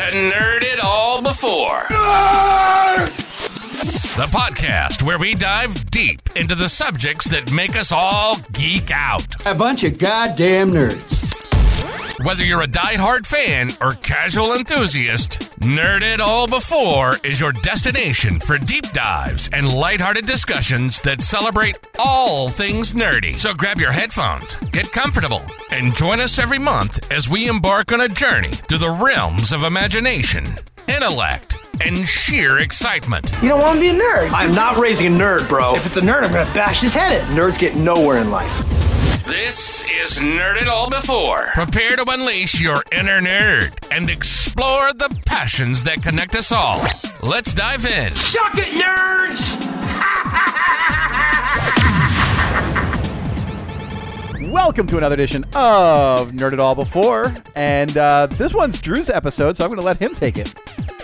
to Nerd It All Before. The podcast where we dive deep into the subjects that make us all geek out. A bunch of goddamn nerds. Whether you're a die-hard fan or casual enthusiast, Nerd It All Before is your destination for deep dives and lighthearted discussions that celebrate all things nerdy. So grab your headphones, get comfortable, and join us every month as we embark on a journey through the realms of imagination, intellect, and sheer excitement. You don't want to be a nerd. I'm not raising a nerd, bro. If it's a nerd, I'm gonna bash his head in. Nerds get nowhere in life. This is Nerd It All Before. Prepare to unleash your inner nerd and explore the passions that connect us all. Let's dive in. Suck it, nerds! Welcome to another edition of Nerd It All Before, and uh, this one's Drew's episode, so I'm going to let him take it.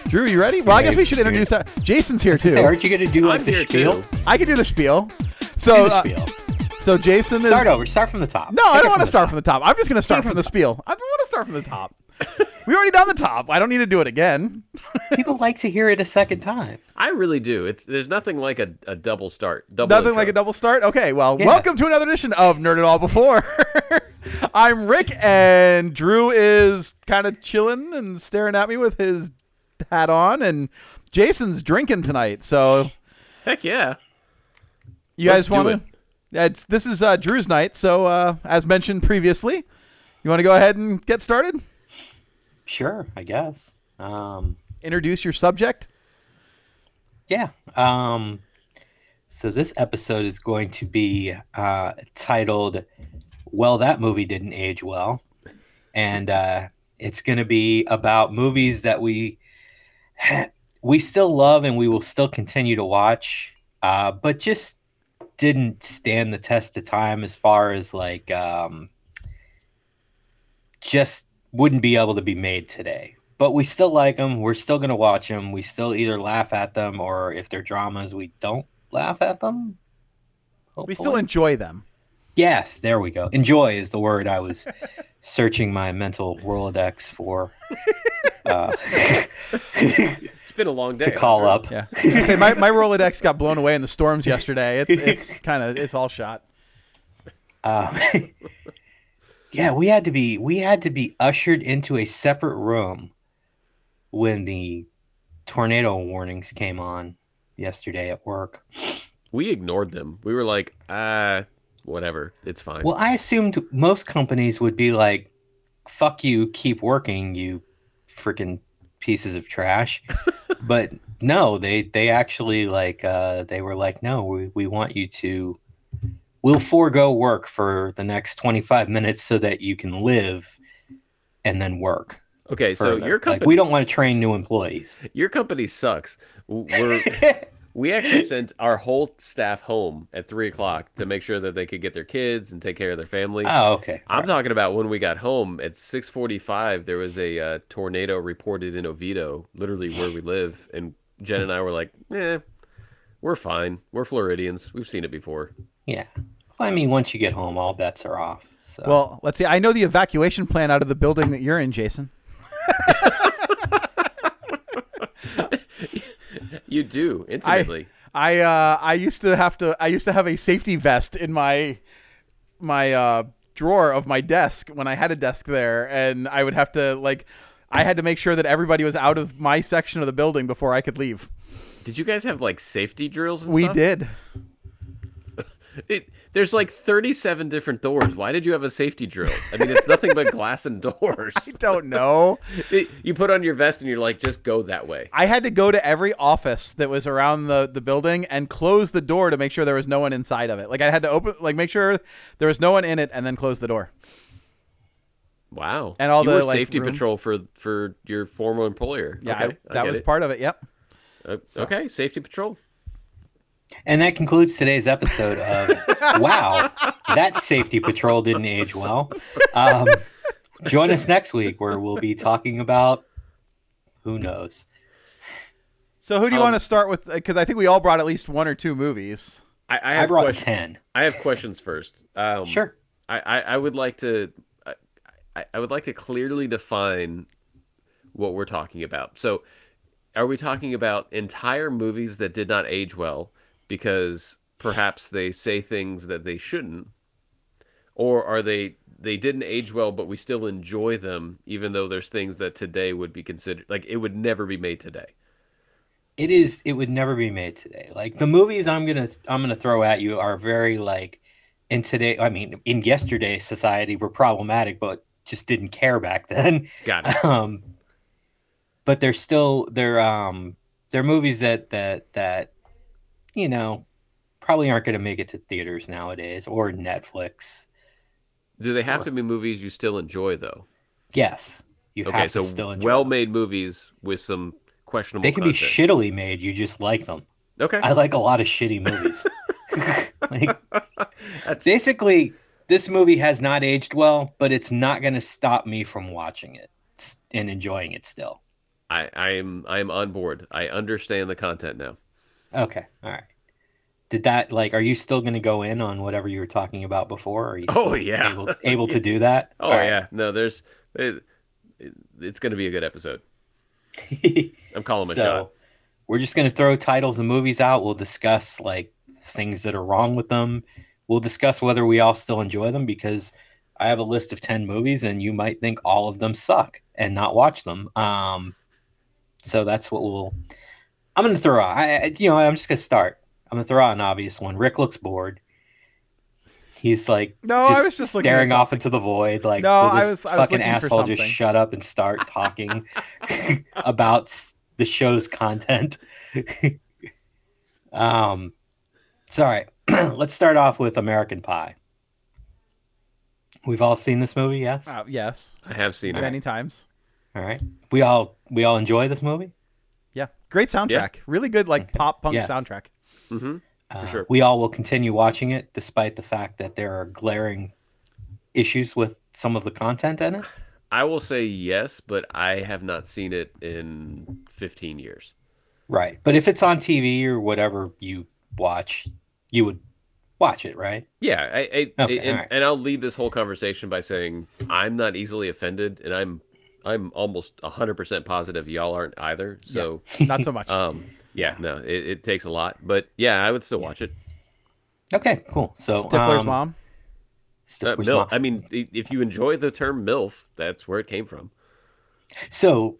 Drew, you ready? Well, I guess we should introduce. Uh, Jason's here too. Say, aren't you going to do like I'm the spiel? too. I can do the spiel. So, Do the uh, spiel. So Jason is. Start over. Start from the top. No, Take I don't want to start top. from the top. I'm just going to start from from the the spiel. I don't want to start from the top. we already done the top. I don't need to do it again. People like to hear it a second time. I really do. It's there's nothing like a, a double start. Double Nothing intro. like a double start. Okay, well, Yeah. welcome to another edition of Nerd It All Before. I'm Rick, and Drew is kind of chilling and staring at me with his hat on, and Jason's drinking tonight. So Heck yeah. you Let's guys want do to? It's this is uh, Drew's night. So uh, as mentioned previously, you want to go ahead and get started? Sure, I guess. Um, Introduce your subject. yeah. Um, so this episode is going to be uh, titled "Well, that movie didn't age well," and uh, it's going to be about movies that we we still love and we will still continue to watch, uh, but just didn't stand the test of time as far as like um, just wouldn't be able to be made today. But we still like them. We're still going to watch them. We still either laugh at them or if they're dramas, we don't laugh at them. We still enjoy them. Yes, there we go. Enjoy is the word I was searching my mental Rolodex for uh, been a long day. to call up. Yeah. I say my, my Rolodex got blown away in the storms yesterday. It's it's kind of it's all shot. Um, yeah, we had to be we had to be ushered into a separate room when the tornado warnings came on yesterday at work. We ignored them. We were like, ah, whatever. It's fine. Well, I assumed most companies would be like, "Fuck you, keep working, you freaking pieces of trash." but no, they they actually like uh, they were like, "No, we, we want you to. We'll forego work for the next twenty five minutes so that you can live, and then work." okay, so further." your Like, company we don't want to train new employees. your company sucks. We're we actually sent our whole staff home at three o'clock to make sure that they could get their kids and take care of their family. Oh, okay. I'm talking about when we got home at 6:45. There was a uh, tornado reported in Oviedo, literally where we live, and Jen and I were like, "Eh, we're fine. We're Floridians. We've seen it before." Yeah. Well, I mean, once you get home, all bets are off. So. Well, let's see. I know the evacuation plan out of the building that you're in, Jason. You do intimately. I uh, I used to have to I used to have a safety vest in my my uh, drawer of my desk when I had a desk there, and I would have to like I had to make sure that everybody was out of my section of the building before I could leave. Did you guys have like safety drills? And We stuff? did. It, there's like 37 different doors. Why did you have a safety drill? I mean, it's nothing but glass and doors. I don't know. It- you put on your vest and you're like, just go that way. I had to go to every office that was around the, the building and close the door to make sure there was no one inside of it. Like I had to open, like make sure there was no one in it, and then close the door. Wow. And all you the, like, safety rooms. pator for for your former employer. Yeah, okay, I, that get was it. part of it. Yep. Uh, Okay, safety patrol. And that concludes today's episode of Wow, that safety patrol didn't age well. Um, join us next week where we'll be talking about who knows. So who do you Um, want to start with? Because I think we all brought at least one or two movies. I, I I have brought questions. 10. I have questions first. Um, Sure. I, I, I would like to I, I, I would like to clearly define what we're talking about. So, are we talking about entire movies that did not age well because perhaps they say things that they shouldn't, or are they they didn't age well but we still enjoy them even though there's things that today would be considered like it would never be made today? it is it would never be made today like the movies i'm gonna i'm gonna throw at you are very like in today i mean in yesterday's society were problematic but just didn't care back then Got it. um but they're still they're um they're movies that that that you know probably aren't gonna make it to theaters nowadays or netflix Do they have to be movies you still enjoy though? yes you Okay, have so to still enjoy them. well-made movies with some questionable. they can be shittily made you just like them Okay, I like a lot of shitty movies. like, That's- basically, this movie has not aged well, but it's not going to stop me from watching it and enjoying it still. I I'm I'm on board. I understand the content now. Okay, all right. Did that like? Are you still going to go in on whatever you were talking about before? Are you Oh, yeah. able, able to do that? Oh right. yeah, no, there's it, it- it's going to be a good episode. I'm calling my so shot. we're just going to throw titles and movies out. We'll discuss like things that are wrong with them. We'll discuss whether we all still enjoy them because I have a list of 10 movies and you might think all of them suck and not watch them. Um, so that's what we'll, I'm going to throw out, I, I- you know, I'm just going to start. I'm going to throw out an obvious one. Rick looks bored. He's like, No, I was just looking staring off into the void. Like, No, will I this was- I was fucking looking for asshole just shut up and start talking about the show's content. um, sorry. Let's start off with American Pie. We've all seen this movie, yes. Uh, yes, I have seen it. many times. All right. We all we all enjoy this movie. Yeah, great soundtrack. Really good, like pop punk Yes. soundtrack. Mm-hmm. Uh, sure. We all will continue watching it, despite the fact that there are glaring issues with some of the content in it. I will say yes, but I have not seen it in 15 years. Right. But if it's on TV or whatever you watch, you would watch it, right? Yeah, I, I, Okay, and, alright. and I'll lead this whole conversation by saying I'm not easily offended, and I'm I'm almost 100% positive y'all aren't either. So, Not so much. um, yeah, no, it, it takes a lot, but yeah, I would still watch it. Okay, cool. So Stifler's um, mom. Uh, Stifler's MILF, Mom. I mean, if you enjoy the term MILF, that's where it came from. So,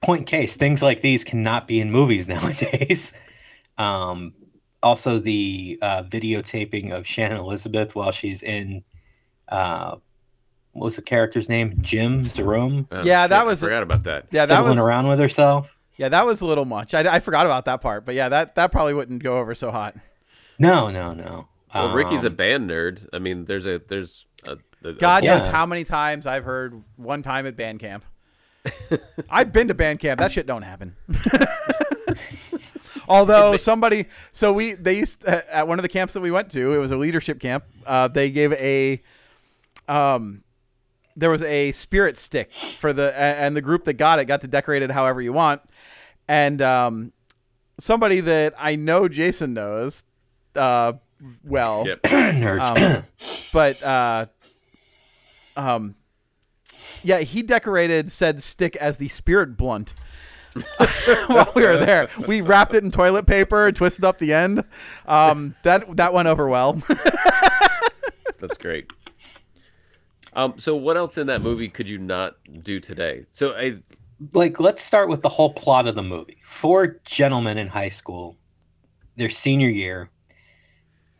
point case, things like these cannot be in movies nowadays. Um, also, the uh, videotaping of Shannon Elizabeth while she's in, uh, what was the character's name? Jim Jerome, Oh, Yeah, that was- I forgot about that. Yeah, that fiddling was around with herself. yeah, that was a little much. I, I forgot about that part, but yeah, that that probably wouldn't go over so hot. No, no, no. Well, Ricky's a Um, band nerd. I mean, there's a there's a, a- a- God Yeah. knows how many times I've heard one time at band camp. I've been to band camp. That shit don't happen. Although somebody, so we they used at one of the camps that we went to, it was a leadership camp. Uh, they gave a, um, there was a spirit stick for the and the group that got it got to decorate it however you want, and um, somebody that I know Jason knows, uh, well, Yep. um, but uh, um, yeah, he decorated said stick as the spirit blunt. While we were there, we wrapped it in toilet paper, twisted up the end. Um, that that went over well. That's great. Um, so what else in that movie could you not do today? So I, like let's start with the whole plot of the movie. Four gentlemen in high school their senior year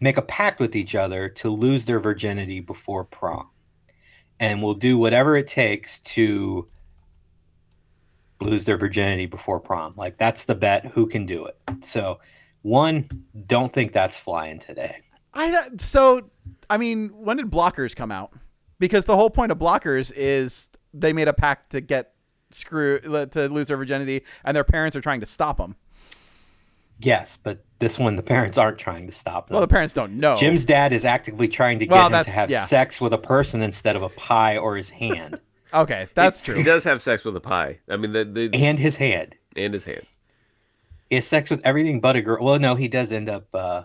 make a pact with each other to lose their virginity before prom. And will do whatever it takes to lose their virginity before prom. Like that's the bet. Who can do it? So one don't think that's flying today. I so I mean, when did blockers come out? Because the whole point of blockers is they made a pact to get screw to lose their virginity, and their parents are trying to stop them. yes but this one the parents aren't trying to stop them Well, the parents don't know. Jim's dad is actively trying to get Well, him to have yeah. sex with a person instead of a pie or his hand. Okay, that's he true. He does have sex with a pie. I mean, the, the and his hand. and his hand. He has sex with everything but a girl. Well, no, he does end up uh,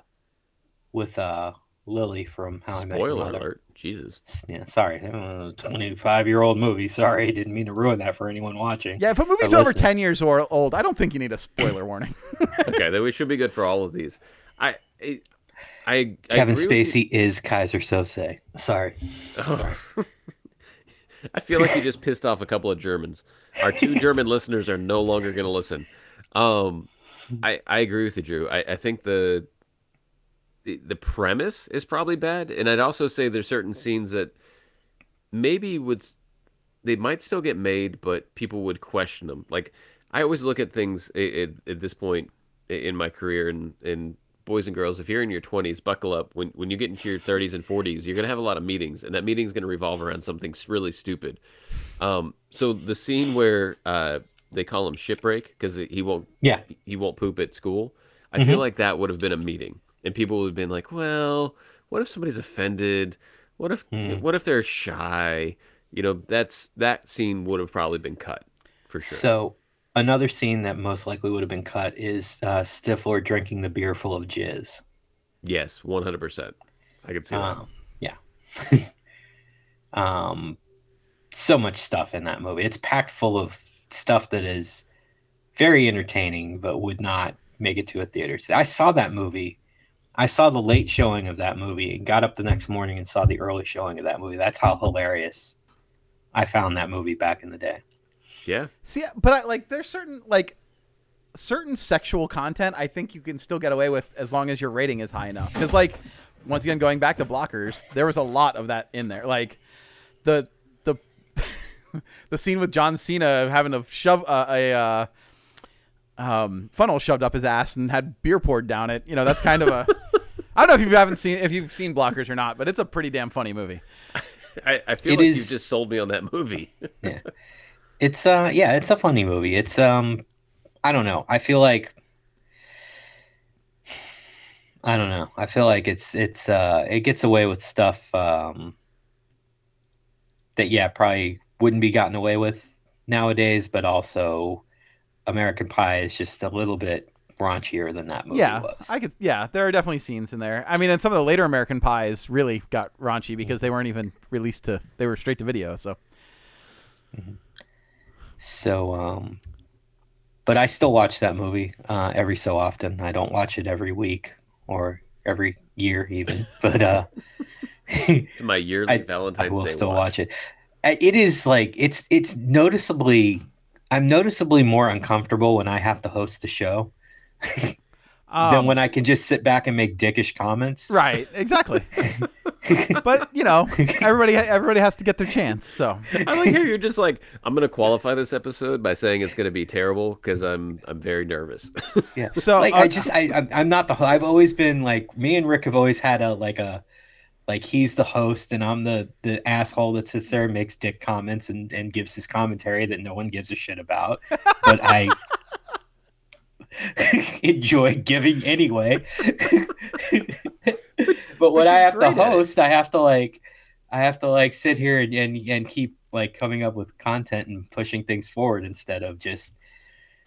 with uh, Lily from How I Met Your Spoiler Mother. alert. Jesus. Yeah, sorry, twenty-five-year-old movie. Sorry, didn't mean to ruin that for anyone watching. Yeah, if a movie's over listening. ten years or old, I don't think you need a spoiler warning. Okay, then we should be good for all of these. I I I, I Kevin agree with you- Spacey is Keyser Söze. Sorry. I feel like you just pissed off a couple of Germans. Our two German listeners are no longer going to listen. Um, I I agree with you, Drew. I, I think the, the the premise is probably bad, and I'd also say there's certain scenes that maybe would they might still get made, but people would question them. Like I always look at things at, at this point in my career, and and boys and girls, if you're in your 20s, buckle up. When when you get into your 30s and 40s, you're gonna have a lot of meetings, and that meeting's gonna revolve around something really stupid. Um, so the scene where uh, they call him Shitbreak because he won't Yeah. he won't poop at school. I feel like that would have been a meeting, and people would have been like, "Well, what if somebody's offended? What if what if they're shy? You know, that's that scene would have probably been cut for sure." So another scene that most likely would have been cut is uh, Stifler drinking the beer full of jizz. yes, one hundred percent. I could see that. Um, yeah. um, so much stuff in that movie. It's packed full of stuff that is very entertaining, but would not make it to a theater. I saw that movie. I saw the late showing of that movie and got up the next morning and saw the early showing of that movie. That's how hilarious I found that movie back in the day. Yeah, See, but I, like, there's certain like certain sexual content I think you can still get away with as long as your rating is high enough. Because like, once again, going back to blockers, there was a lot of that in there. Like, the the the scene with John Cena having to shove uh, a uh, um, funnel shoved up his ass and had beer poured down it. You know, that's kind of a. I don't know if you haven't seen if you've seen Blockers or not, but it's a pretty damn funny movie. I, I feel It like is- you just sold me on that movie. yeah it's uh yeah it's a funny movie it's um i don't know i feel like i don't know i feel like it's it's uh it gets away with stuff um that yeah probably wouldn't be gotten away with nowadays but also american pie is just a little bit raunchier than that movie yeah, was I could. Yeah, there are definitely scenes in there. I mean, and some of the later American Pies really got raunchy because they weren't even released to. They were straight to video. So So, um, but I still watch that movie uh, every so often. I don't watch it every week or every year even, but uh, It's my yearly I, Valentine's I will Day still watch. watch it. It is like it's it's noticeably. I'm noticeably more uncomfortable when I have to host the show um, than when I can just sit back and make dickish comments. right, exactly. but you know, everybody everybody has to get their chance. So I like how you're just like, I'm gonna qualify this episode by saying it's gonna be terrible because I'm I'm very nervous. Yeah. So, like uh, I just I I'm, I'm not the ho- I've always been like me and Rick have always had a like a like he's the host and I'm the the asshole that sits there and makes dick comments and and gives his commentary that no one gives a shit about, but I enjoy giving anyway. but when I have to great at it. host, I have to like I have to like sit here and, and and keep like coming up with content and pushing things forward instead of just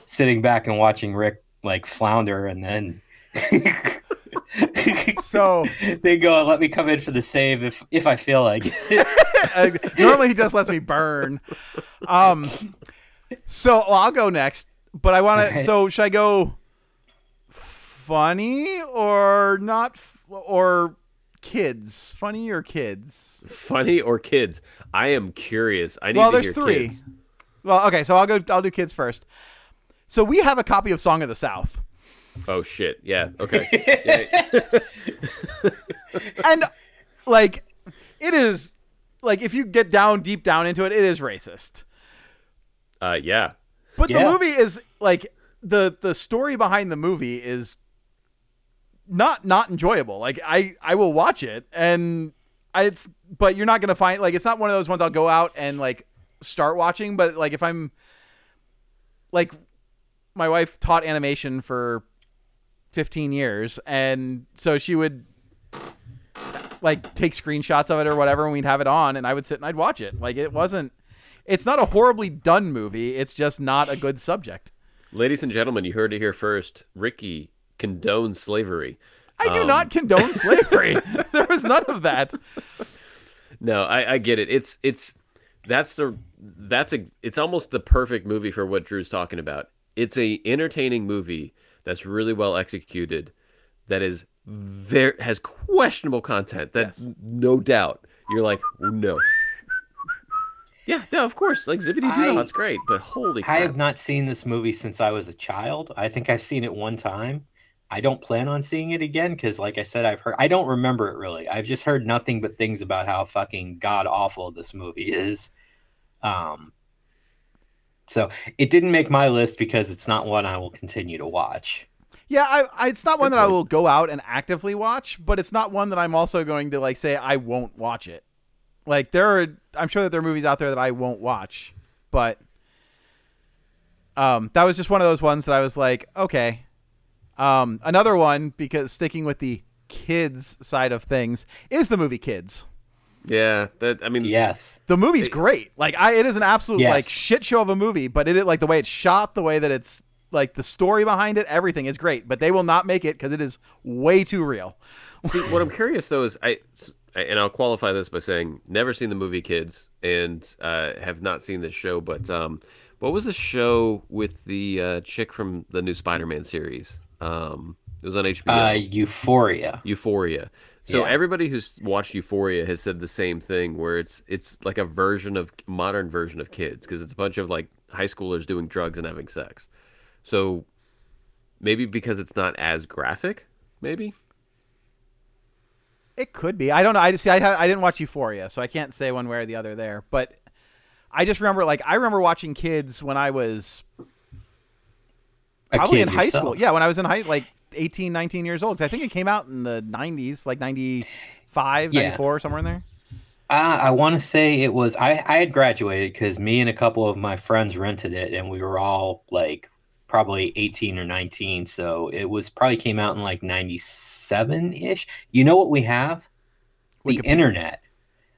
sitting back and watching Rick like flounder and then so they go and let me come in for the save if if I feel like it. normally he just lets me burn. Um, so well, I'll go next, but I want to. So should I go funny or not, f- or kids? Funny or kids? Funny or kids? I am curious. I need Well, to there's hear three. kids. Well, okay, so I'll go. I'll do kids first. So we have a copy of Song of the South, Oh shit! Yeah. Okay. Yeah. and like, it is like if you get down deep down into it, it is racist. Uh, yeah. But Yeah. the movie is like the the story behind the movie is not not enjoyable. Like I I will watch it and I, it's but you're not gonna find like it's not one of those ones I'll go out and like start watching. But like if I'm like my wife taught animation for 15 years and so she would like take screenshots of it or whatever and we'd have it on and I would sit and I'd watch it. Like it wasn't it's not a horribly done movie. It's just not a good subject. Ladies and gentlemen, you heard it here first. Ricky condones slavery. I do Um, not condone slavery. there was none of that. No, I, I get it. It's it's that's the that's a it's almost the perfect movie for what Drew's talking about. It's a entertaining movie that's really well executed, that is very has questionable content. That's Yes. no doubt you're like no. Yeah, no, of course. Like Zippity Doo, that's great. But holy I have not seen this movie since I was a child. I think I've seen it one time. I don't plan on seeing it again because, like I said, I've heard. I don't remember it really. I've just heard nothing but things about how fucking god awful this movie is. Um. So it didn't make my list because it's not one I will continue to watch. Yeah, I, I it's not one that I will go out and actively watch, but it's not one that I'm also going to like say I won't watch it. Like there are I'm sure that there are movies out there that I won't watch, but um that was just one of those ones that I was like, okay. Um another one because sticking with the kids side of things is the movie Kids. yeah, that I mean, Yes. The movie's great. Like I it is an absolute Yes. like shit show of a movie, but it like the way it's shot, the way that it's like the story behind it, everything is great, but they will not make it cuz it is way too real. See, what I'm curious though is I, and I'll qualify this by saying never seen the movie Kids and uh, have not seen this show. But um, what was the show with the uh, chick from the new Spider-Man series? Um, it was on HBO. Uh, Euphoria. Euphoria. So Yeah. everybody who's watched Euphoria has said the same thing, where it's it's like a version of modern version of Kids because it's a bunch of like high schoolers doing drugs and having sex. So maybe because it's not as graphic, maybe. It could be. I don't know. I just see. I I didn't watch Euphoria, so I can't say one way or the other there. But I just remember, like, I remember watching Kids when I was probably in high school. Yeah, when I was in high, like 18, 19 years old. I think it came out in the '90s, like 95, Yeah. 94, somewhere in there. Uh, I want to say it was I, I had graduated because me and a couple of my friends rented it and we were all like probably 18 or 19 so it was probably came out in like 97 ish you know what we have the Wikipedia. internet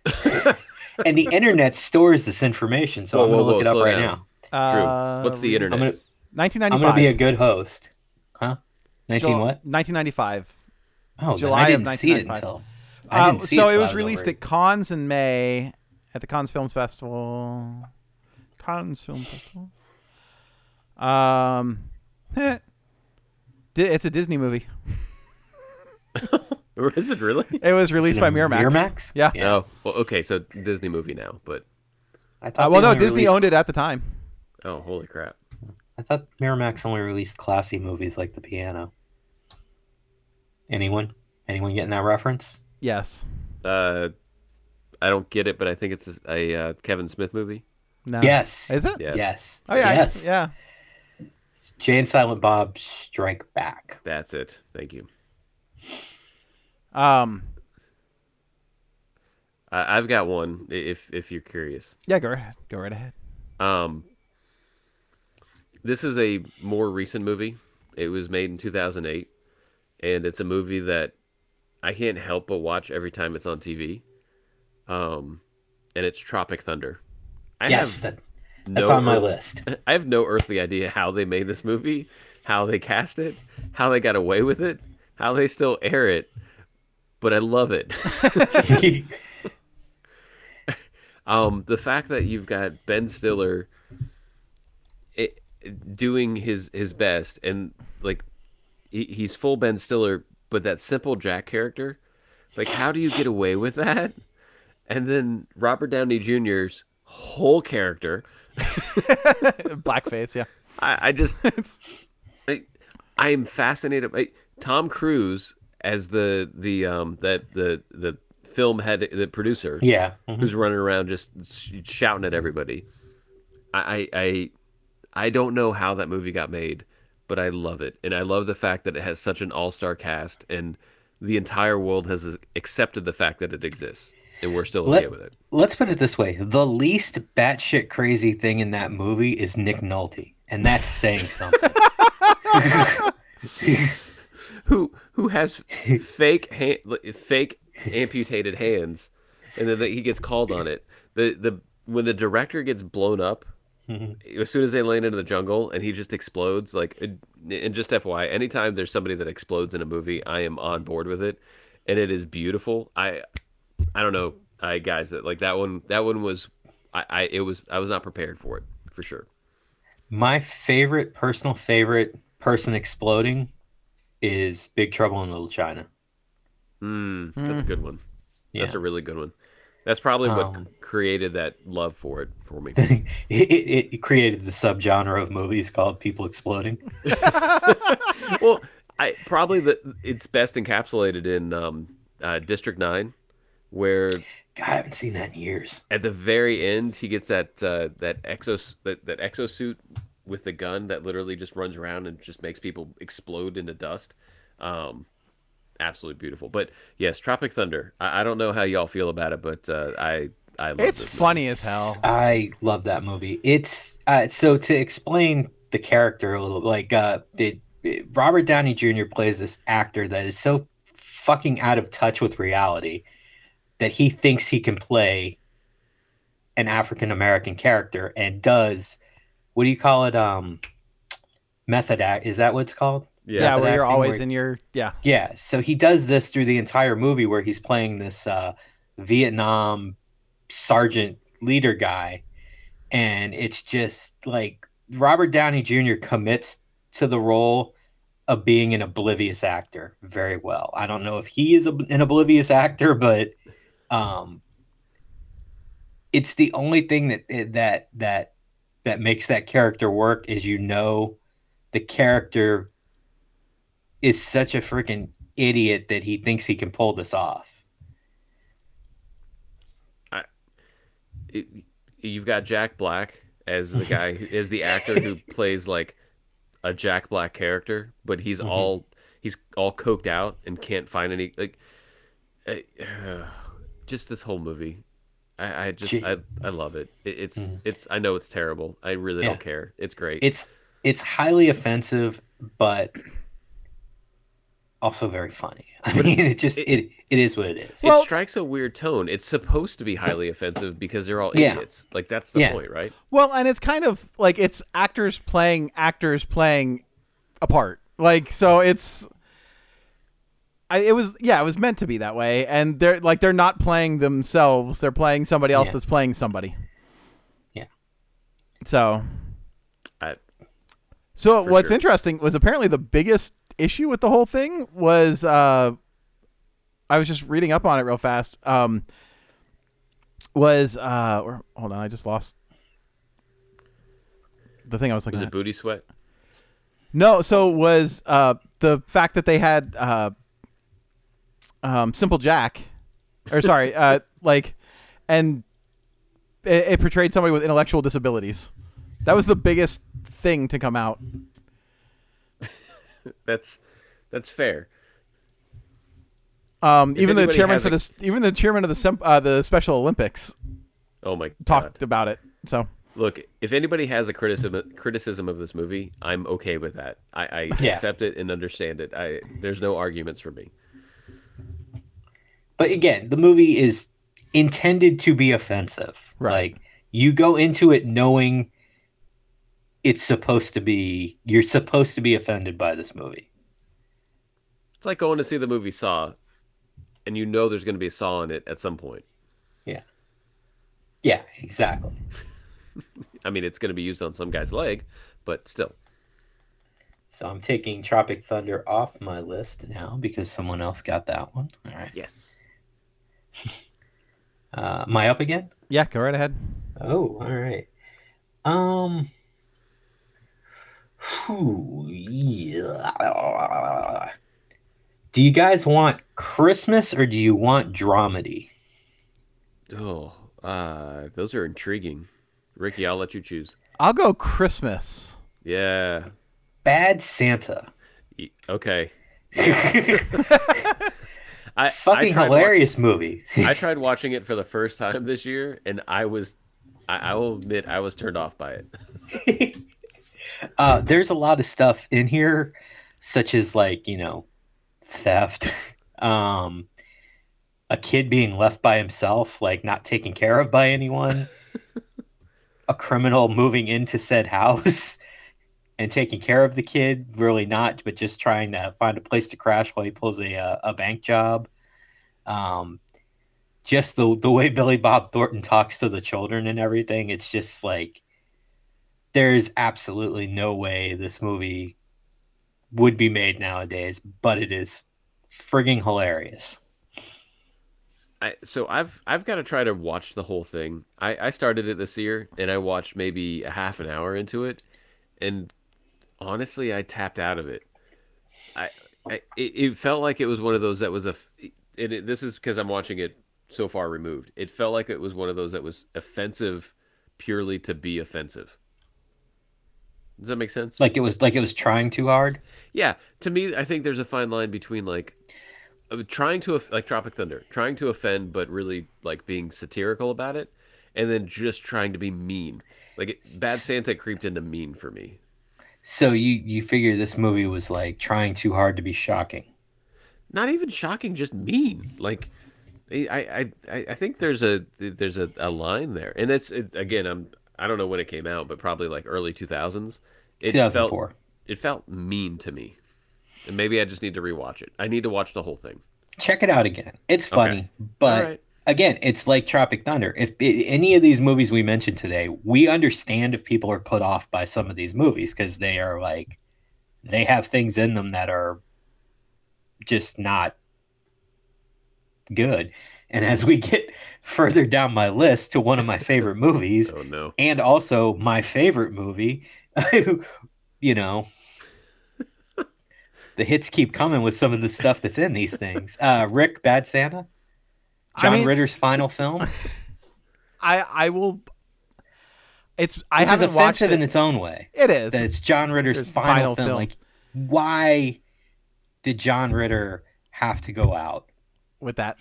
and the internet stores this information so Whoa, i'm gonna whoa, look whoa, it up right down. now Drew, Uh, what's the internet? I'm gonna- 1995. i'm gonna be a good host huh 19 Jul- what 1995. oh July July I of didn't see it 1995. until I Uh, didn't see so it, it till I was released over at Cannes in May, at the Cannes Films Festival. Cannes Film Festival. Um, eh. It's a Disney movie. Is it really? It was released by Miramax. Miramax? Yeah. Yeah. No. Well, okay, so Disney movie now, but I thought Uh, well, no, Disney released- owned it at the time. oh, holy crap! I thought Miramax only released classy movies like The Piano. Anyone? Anyone getting that reference? Yes. Uh, I don't get it, but I think it's a, a uh, Kevin Smith movie. No. Yes. Is it? Yeah. Yes. Oh yeah. Yes. Yeah. Jay and Silent Bob Strike Back. That's it. Thank you. Um. I, I've got one. If if you're curious, Yeah. Go ahead. Go right ahead. um, this is a more recent movie. It was made in 2008, and it's a movie that I can't help but watch every time it's on TV. Um, and it's Tropic Thunder. I yes, have that, that's no on my earth- list. I have no earthly idea how they made this movie, how they cast it, how they got away with it, how they still air it, but I love it. um, the fact that you've got Ben Stiller it, doing his his best and like he, he's full Ben Stiller, but that simple Jack character, like how do you get away with that? And then Robert Downey Jr.'s whole character. Blackface. Yeah. I, I just I, I am fascinated by Tom Cruise as the the um that the the film head the producer yeah. mhm. who's running around just sh- shouting at everybody. I, I I I don't know how that movie got made, but I love it, and I love the fact that it has such an all star cast, and the entire world has accepted the fact that it exists, and we're still okay Let- with it. Let's put it this way: the least batshit crazy thing in that movie is Nick Nolte, and that's saying something. who who has fake hand, fake amputated hands, and then he gets called on it. The the when the director gets blown up mm-hmm. as soon as they land into the jungle and he just explodes, like, and just FYI, anytime there's somebody that explodes in a movie, I am on board with it, and it is beautiful. I, I don't know, I guys that like that one. That one was, I, I, it was, I was not prepared for it for sure. My favorite, personal favorite person exploding is Big Trouble in Little China. Mm, that's a good one. That's a really good one. That's probably what Um, created that love for it for me. it, it, it created the subgenre of movies called people exploding. well, I probably the it's best encapsulated in um, uh, District Nine, where God, I haven't seen that in years. at the very end he gets that uh, that exos that, that exosuit with the gun that literally just runs around and just makes people explode into dust. Um, absolutely beautiful. But yes, Tropic Thunder. I, I don't know how y'all feel about it, but uh, I I love it. It's this. funny as hell. I love that movie. It's uh, so to explain the character a little, like uh, it, it- Robert Downey Jr. plays this actor that is so fucking out of touch with reality that he thinks he can play an African American character and does what do you call it? Um, method act. Is that what it's called? Yeah, Yeah. where you're always where- in your yeah. Yeah, so he does this through the entire movie where he's playing this uh, Vietnam sergeant leader guy, and it's just like Robert Downey Jr. commits to the role of being an oblivious actor very well. I don't know if he is a, an oblivious actor, but um, it's the only thing that that that that makes that character work is you know the character is such a freaking idiot that he thinks he can pull this off. it, you've got Jack Black as the guy who is the actor who plays like a Jack Black character, but he's Mm-hmm. all he's all coked out and can't find any like uh, just this whole movie. I, I just Gee. I, I love it. it it's mm-hmm. it's I know it's terrible. I really Yeah. don't care. It's great. It's it's highly offensive, but also very funny. I mean, it just it it is what it is. it strikes a weird tone. It's supposed to be highly offensive because they're all Yeah. idiots. Like that's the Yeah. point, right? Well, and it's kind of like it's actors playing actors playing a part. Like so it's I, it was yeah, it was meant to be that way and they're like they're not playing themselves, they're playing somebody else Yeah. that's playing somebody. Yeah. So I, So what's sure. interesting was apparently the biggest issue with the whole thing was uh I was just reading up on it real fast. Um was uh or, hold on, I just lost the thing I was looking was at. it booty sweat? No, so was uh the fact that they had uh um Simple Jack or sorry, uh like and it, it portrayed somebody with intellectual disabilities. That was the biggest thing to come out. That's that's fair. Um, even the chairman for a- this, even the chairman of the Sem- uh, the Special Olympics Oh my talked god. about it. So Look, if anybody has a criticism criticism of this movie, I'm okay with that. I, I Yeah. accept it and understand it. I there's no arguments for me. But again, the movie is intended to be offensive. Right. Like you go into it knowing it's supposed to be you're supposed to be offended by this movie. It's like going to see the movie Saw, and you know there's going to be a saw in it at some point. Yeah. Yeah, exactly. I mean, it's going to be used on some guy's leg, but still. So I'm taking Tropic Thunder off my list now because someone else got that one. All right. Yes. Uh, am I up again? yeah, go right ahead. Oh, all right. Um. whew, yeah. Do you guys want Christmas or do you want dramedy? Oh, uh, those are intriguing. Ricky, I'll let you choose. I'll go Christmas. Yeah. Bad Santa. Okay. I, I Fucking wa- hilarious movie. I tried watching it for the first time this year, and I was, I, I will admit, I was turned off by it. uh, there's a lot of stuff in here, such as like you know, theft, um, a kid being left by himself, like not taken care of by anyone. a criminal moving into said house and taking care of the kid, really not, but just trying to find a place to crash while he pulls a uh, a bank job. Um, just the the way Billy Bob Thornton talks to the children and everything, it's just like there's absolutely no way this movie would be made nowadays, but it is frigging hilarious. I, so I've I've got to try to watch the whole thing. I, I started it this year and I watched maybe a half an hour into it, and honestly, I tapped out of it. I, I it, felt like it was one of those that was a. And it, this is because I'm watching it so far removed. It felt like it was one of those that was offensive, purely to be offensive. Does that make sense? Like it was like it was trying too hard. Yeah, to me, I think there's a fine line between like uh, trying to like Tropic Thunder, trying to offend but really like being satirical about it, and then just trying to be mean. Like it, Bad Santa creeped into mean for me. So you you figure this movie was like trying too hard to be shocking. Not even shocking, just mean. Like I I I, think there's a there's a, a line there, and it's it, again I'm I don't know when it came out, but probably like early 2000s. It 2004. felt it felt mean to me, and maybe I just need to rewatch it. I need to watch the whole thing. Check it out again. It's funny, Okay. but right. Again, it's like Tropic Thunder. If any of these movies we mentioned today, we understand if people are put off by some of these movies because they are like they have things in them that are just not good. And as we get further down my list to one of my favorite movies, Oh no. and also my favorite movie. you know, the hits keep coming with some of the stuff that's in these things. Uh, Rick, Bad Santa, I John mean- Ritter's final film, I I will. It's I which haven't watched offensive it. in its own way. it is. That it's John Ritter's Ritter's final, final film. film. Like, why did John Ritter have to go out? with that.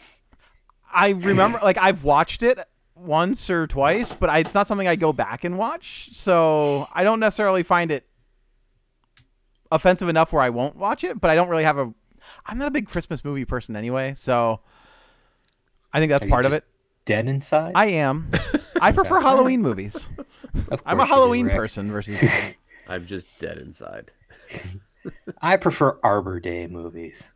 I remember, like, I've watched it once or twice, but I, it's not something I go back and watch. So I don't necessarily find it offensive enough where I won't watch it. But I don't really have a. I'm not a big Christmas movie person anyway, so I think that's Are you part of it. Dead inside. I am. I prefer Halloween movies. I'm a course do, Halloween Rick. person versus. I'm just dead inside. I prefer Arbor Day movies.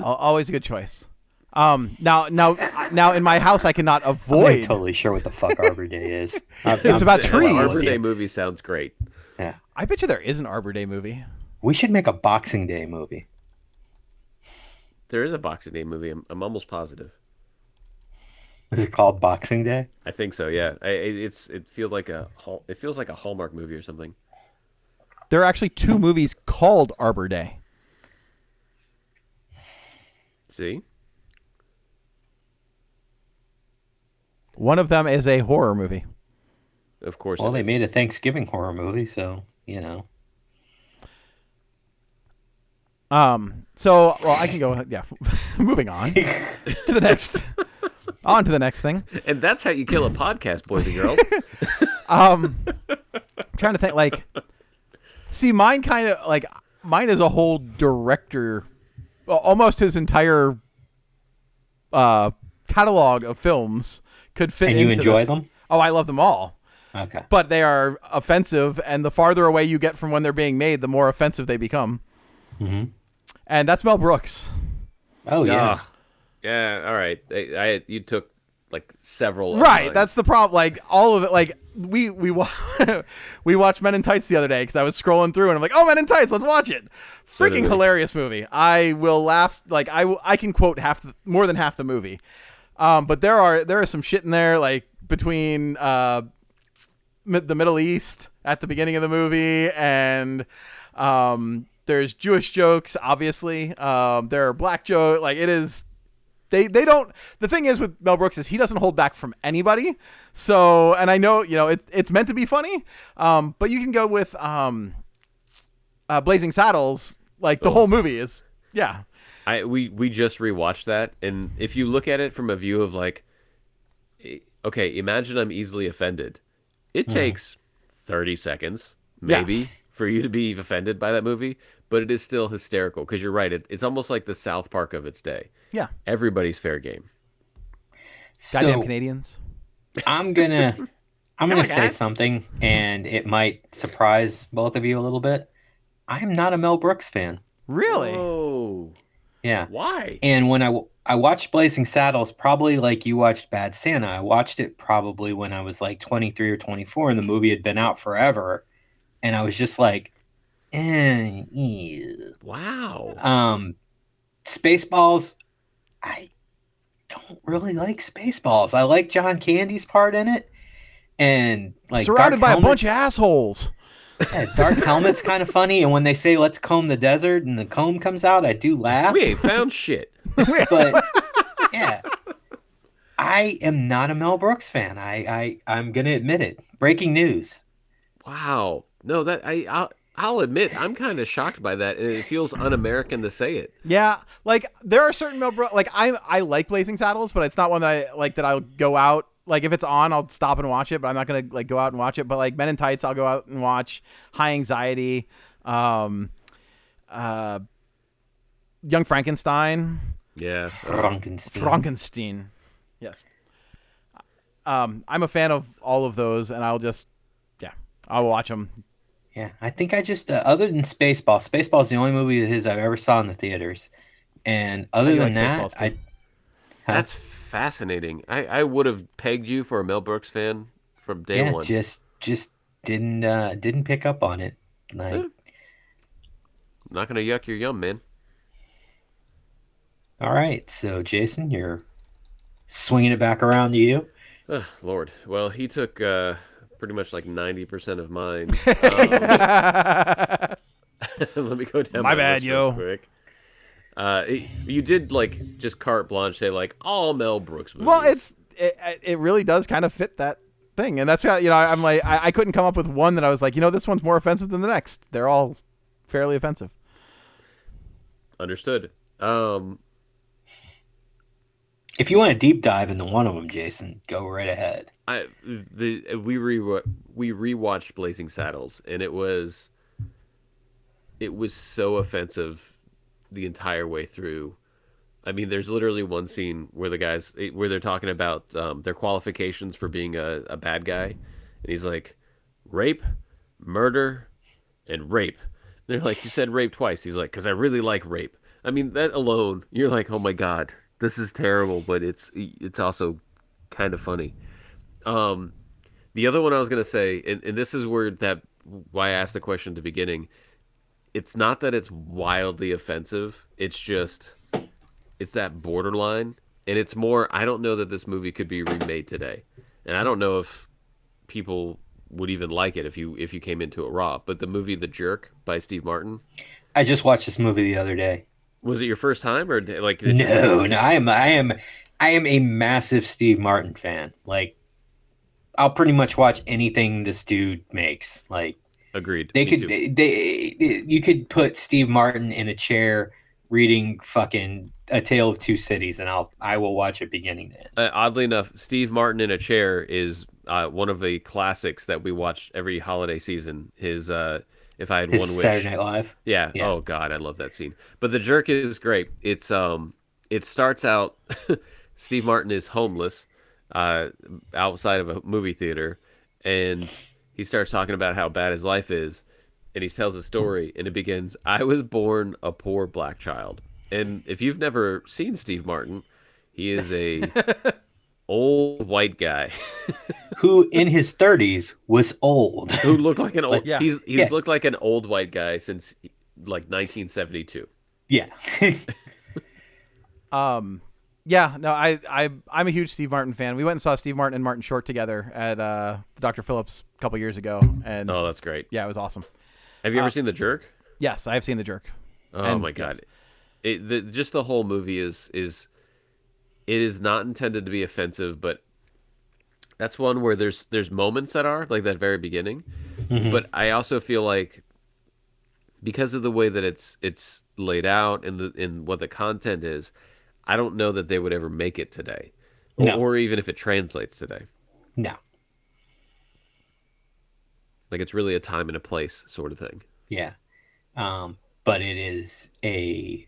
Always a good choice. Um, now, now, now, in my house, I cannot I'm avoid. totally sure what the fuck Arbor Day is. I'm- It's I'm about trees. Arbor. Day movie sounds great. Yeah. I bet you there is an Arbor Day movie. We should make a Boxing Day movie. There is a Boxing Day movie. I'm, I'm almost positive. Is it called Boxing Day? I think so. Yeah. I, it- it's it feels like a it feels like a Hallmark movie or something. There are actually two movies called Arbor Day. See? One of them is a horror movie. Of course. Well, it they is. made a Thanksgiving horror movie, so you know. Um. So, well, I can go. Yeah. moving on to the next. on to the next thing. And that's how you kill a podcast, boys and girls. Um. trying to think. Like, see, mine kind of like mine is a whole director, well, almost his entire uh catalog of films could fit. And you enjoy this. them? Oh, I love them all. Okay. but they are offensive, and the farther away you get from when they're being made, the more offensive they become. Mm-hmm. And that's Mel Brooks. Oh yeah. Ah, yeah. All right. I, I you took like several. Right, that's the problem. Like all of it. Like we we wa- we watched Men in Tights the other day because I was scrolling through and I'm like, oh, Men in Tights, let's watch it. Freaking hilarious movie. I will laugh. Like I I can quote half the, more than half the movie. Um, but there are there is some shit in there like between uh mi- the Middle East at the beginning of the movie, and um, there's Jewish jokes. Obviously, um, there are black jokes. Like it is, they they don't. The thing is with Mel Brooks is he doesn't hold back from anybody. So, and I know you know it, it's meant to be funny, um, but you can go with um, uh, Blazing Saddles. Like the whole movie is, yeah, I we we just rewatched that, and if you look at it from a view of like, okay, imagine I'm easily offended. It takes thirty seconds, Yeah. maybe, for you to be offended by that movie, but it is still hysterical because you're right. It, it's almost like the South Park of its day. yeah. Everybody's fair game. Goddamn Canadians. I'm gonna I'm going to say something, and it might surprise both of you a little bit. I am not a Mel Brooks fan. Really? Oh, Yeah. why? And when I I watched Blazing Saddles, probably like you watched Bad Santa, I watched it probably when I was like 23 or 24, and the movie had been out forever. And I was just like, eh, ew. Wow. Um, Spaceballs, I don't really like Spaceballs. I like John Candy's part in it, and like Surrounded Dark by a bunch of assholes. yeah, Dark Helmet's kind of funny, and when they say "Let's comb the desert" and the comb comes out, I do laugh. We ain't found shit. But yeah, I am not a Mel Brooks fan. I, I I'm gonna admit it. Breaking news. Wow. No, that I I'll, I'll admit I'm kind of shocked by that, and it feels un-American to say it. Yeah, like there are certain Mel Brooks. Like I, I like Blazing Saddles, but it's not one that I like that I'll go out. Like if it's on, I'll stop and watch it, but I'm not gonna like go out and watch it. But like Men in Tights, I'll go out and watch. High Anxiety, um, uh, Young Frankenstein, Yeah. Frankenstein. Frankenstein. Yes. Um, I'm a fan of all of those, and I'll just, yeah, I'll watch them. Yeah, I think I just uh, other than Spaceball, Spaceball's the only movie of his I've ever saw in the theaters, and other than like that, I Huh? That's fascinating. I, I would have pegged you for a Mel Brooks fan from day yeah one. just just didn't uh didn't pick up on it. Like, Not gonna yuck your yum, man. all right, so Jason, you're swinging it back around to you. Ugh, Lord. Well, he took uh, pretty much like ninety percent of mine. Um, let me go down. My bad, list real yo. Quick. Uh, it- you did like just carte blanche say like all Mel Brooks movies. Well, it's it, it really does kind of fit that thing, and that's how you know I'm like I, I couldn't come up with one that I was like you know this one's more offensive than the next. They're all fairly offensive. understood. Um, If you want to deep dive into one of them, Jason, go right ahead. I the we re we rewatched Blazing Saddles, and it was it was so offensive the entire way through. I mean, there's literally one scene where the guys where they're talking about um, their qualifications for being a, a bad guy, and he's like, rape, murder, and rape. And they're like, you said rape twice. He's like, because I really like rape. I mean, that alone, you're like, oh my god, this is terrible, but it's it's also kind of funny. Um, the other one I was gonna say, and, and this is where that why I asked the question at the beginning. It's not that it's wildly offensive. It's just it's that borderline, and it's more. I don't know that this movie could be remade today, and I don't know if people would even like it if you if you came into it raw. But the movie The Jerk by Steve Martin I just watched this movie the other day. was it your first time or like did you- No, no, I am I am I am a massive Steve Martin fan. Like I'll pretty much watch anything this dude makes. Like agreed? they Me could they, they you could put Steve Martin in a chair reading fucking A Tale of Two Cities and I'll I will watch it beginning to end. uh, oddly enough, Steve Martin in a chair is uh, one of the classics that we watch every holiday season. His uh, "If I Had His One Wish," Saturday Night Live. Yeah. Yeah. Oh God, I love that scene. But the jerk is great. It's um, it starts out. Steve Martin is homeless, uh, outside of a movie theater, and he starts talking about how bad his life is, and he tells a story, and it begins, "I was born a poor black child." And if you've never seen Steve Martin, he is a old white guy Who in his thirties was old. who looked like an old. yeah. He's he's Yeah. looked like an old white guy since like 1972. yeah. Um, yeah, no, I, I, I'm a huge Steve Martin fan. We went and saw Steve Martin and Martin Short together at uh, Dr. Phillips a couple years ago, and Oh, that's great. yeah, it was awesome. Have you ever seen The Jerk? Yes, I have seen The Jerk. Oh And- my god, it the, just the whole movie is is it is not intended to be offensive, but that's one where there's there's moments that are like that very beginning, but I also feel like because of the way that it's it's laid out and the and what the content is, I don't know that they would ever make it today, or, No. or even if it translates today. no. Like it's really a time and a place sort of thing. Yeah. Um, but it is a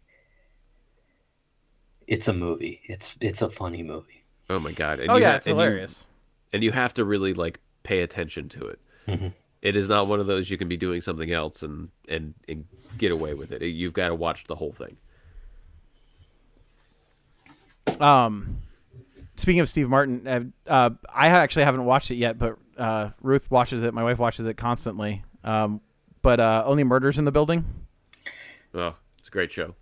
it's a movie. It's it's a funny movie. Oh my god! And Oh yeah, ha- it's and you- hilarious. and you have to really like pay attention to it. Mm-hmm. It is not one of those you can be doing something else and and, and get away with it. You've got to watch the whole thing. Um, speaking of Steve Martin, uh, uh, I actually haven't watched it yet, but uh, Ruth watches it. My wife watches it constantly. Um, but uh, only murders in the building. Oh, it's a great show.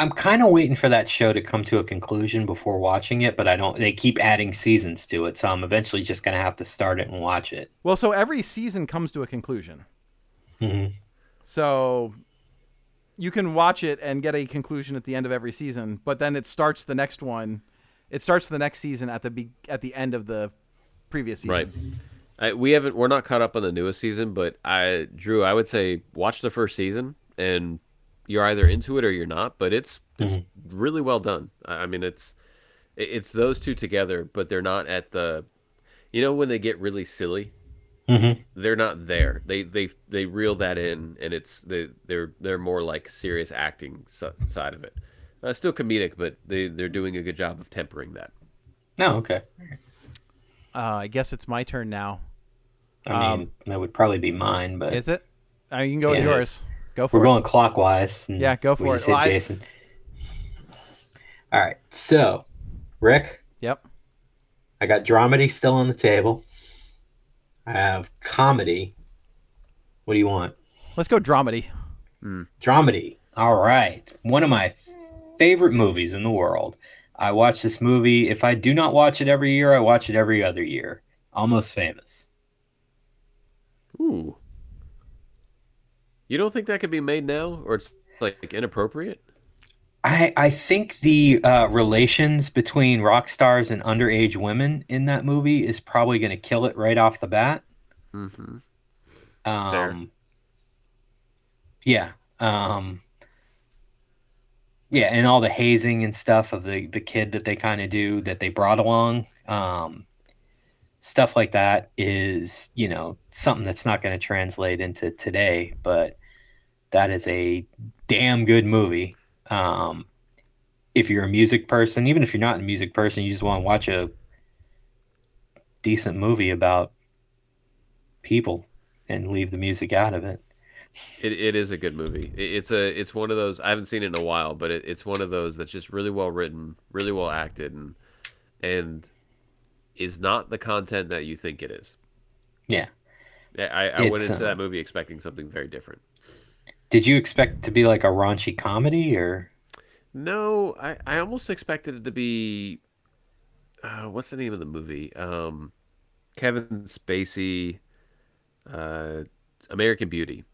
I'm kind of waiting for that show to come to a conclusion before watching it, but I don't. They keep adding seasons to it, so I'm eventually just gonna have to start it and watch it. Well, so every season comes to a conclusion. Mhm. So you can watch it and get a conclusion at the end of every season, but then it starts the next one. It starts the next season at the be- at the end of the previous season. Right. I, we haven't. We're not caught up on the newest season, but I, Drew, I would say watch the first season, and you're either into it or you're not. But it's it's mm-hmm. really well done. I I mean, it's it's those two together, but they're not at the. You know when they get really silly, Mhm. they're not there. They they they reel that in, and it's they they're they're more like serious acting si- side of it. Uh, still comedic, but they they're doing a good job of tempering that. No, okay. Uh, I guess it's my turn now. I mean, that would probably be mine, but Is it? Uh, you can go with Yeah, it yours. Go for we're it. going clockwise. Yeah, go we for just it. hit Well, I- Jason. All right, so Rick, Yep. I got dramedy still on the table. I have comedy. What do you want? Let's go dramedy. Hmm. Dramedy. All right. One of my favorite movies in the world. I watch this movie. If I do not watch it every year, I watch it every other year. Almost famous. Ooh. You don't think that could be made now, or it's like inappropriate? I, I think the uh, relations between rock stars and underage women in that movie is probably going to kill it right off the bat. Mm-hmm. Um, yeah. Um, yeah, and all the hazing and stuff of the the kid that they kind of do that they brought along, um, stuff like that is you know something that's not going to translate into today, but that is a damn good movie. Um, if you're a music person, even if you're not a music person, you just want to watch a decent movie about people and leave the music out of it. It, it is a good movie. It, it's a it's one of those I haven't seen it in a while, but it, it's one of those that's just really well written, really well acted, and and is not the content that you think it is. Yeah. I, I went into uh, that movie expecting something very different. Did you expect to be like a raunchy comedy or? No, I, I almost expected it to be uh, what's the name of the movie? Um, Kevin Spacey, uh, American Beauty.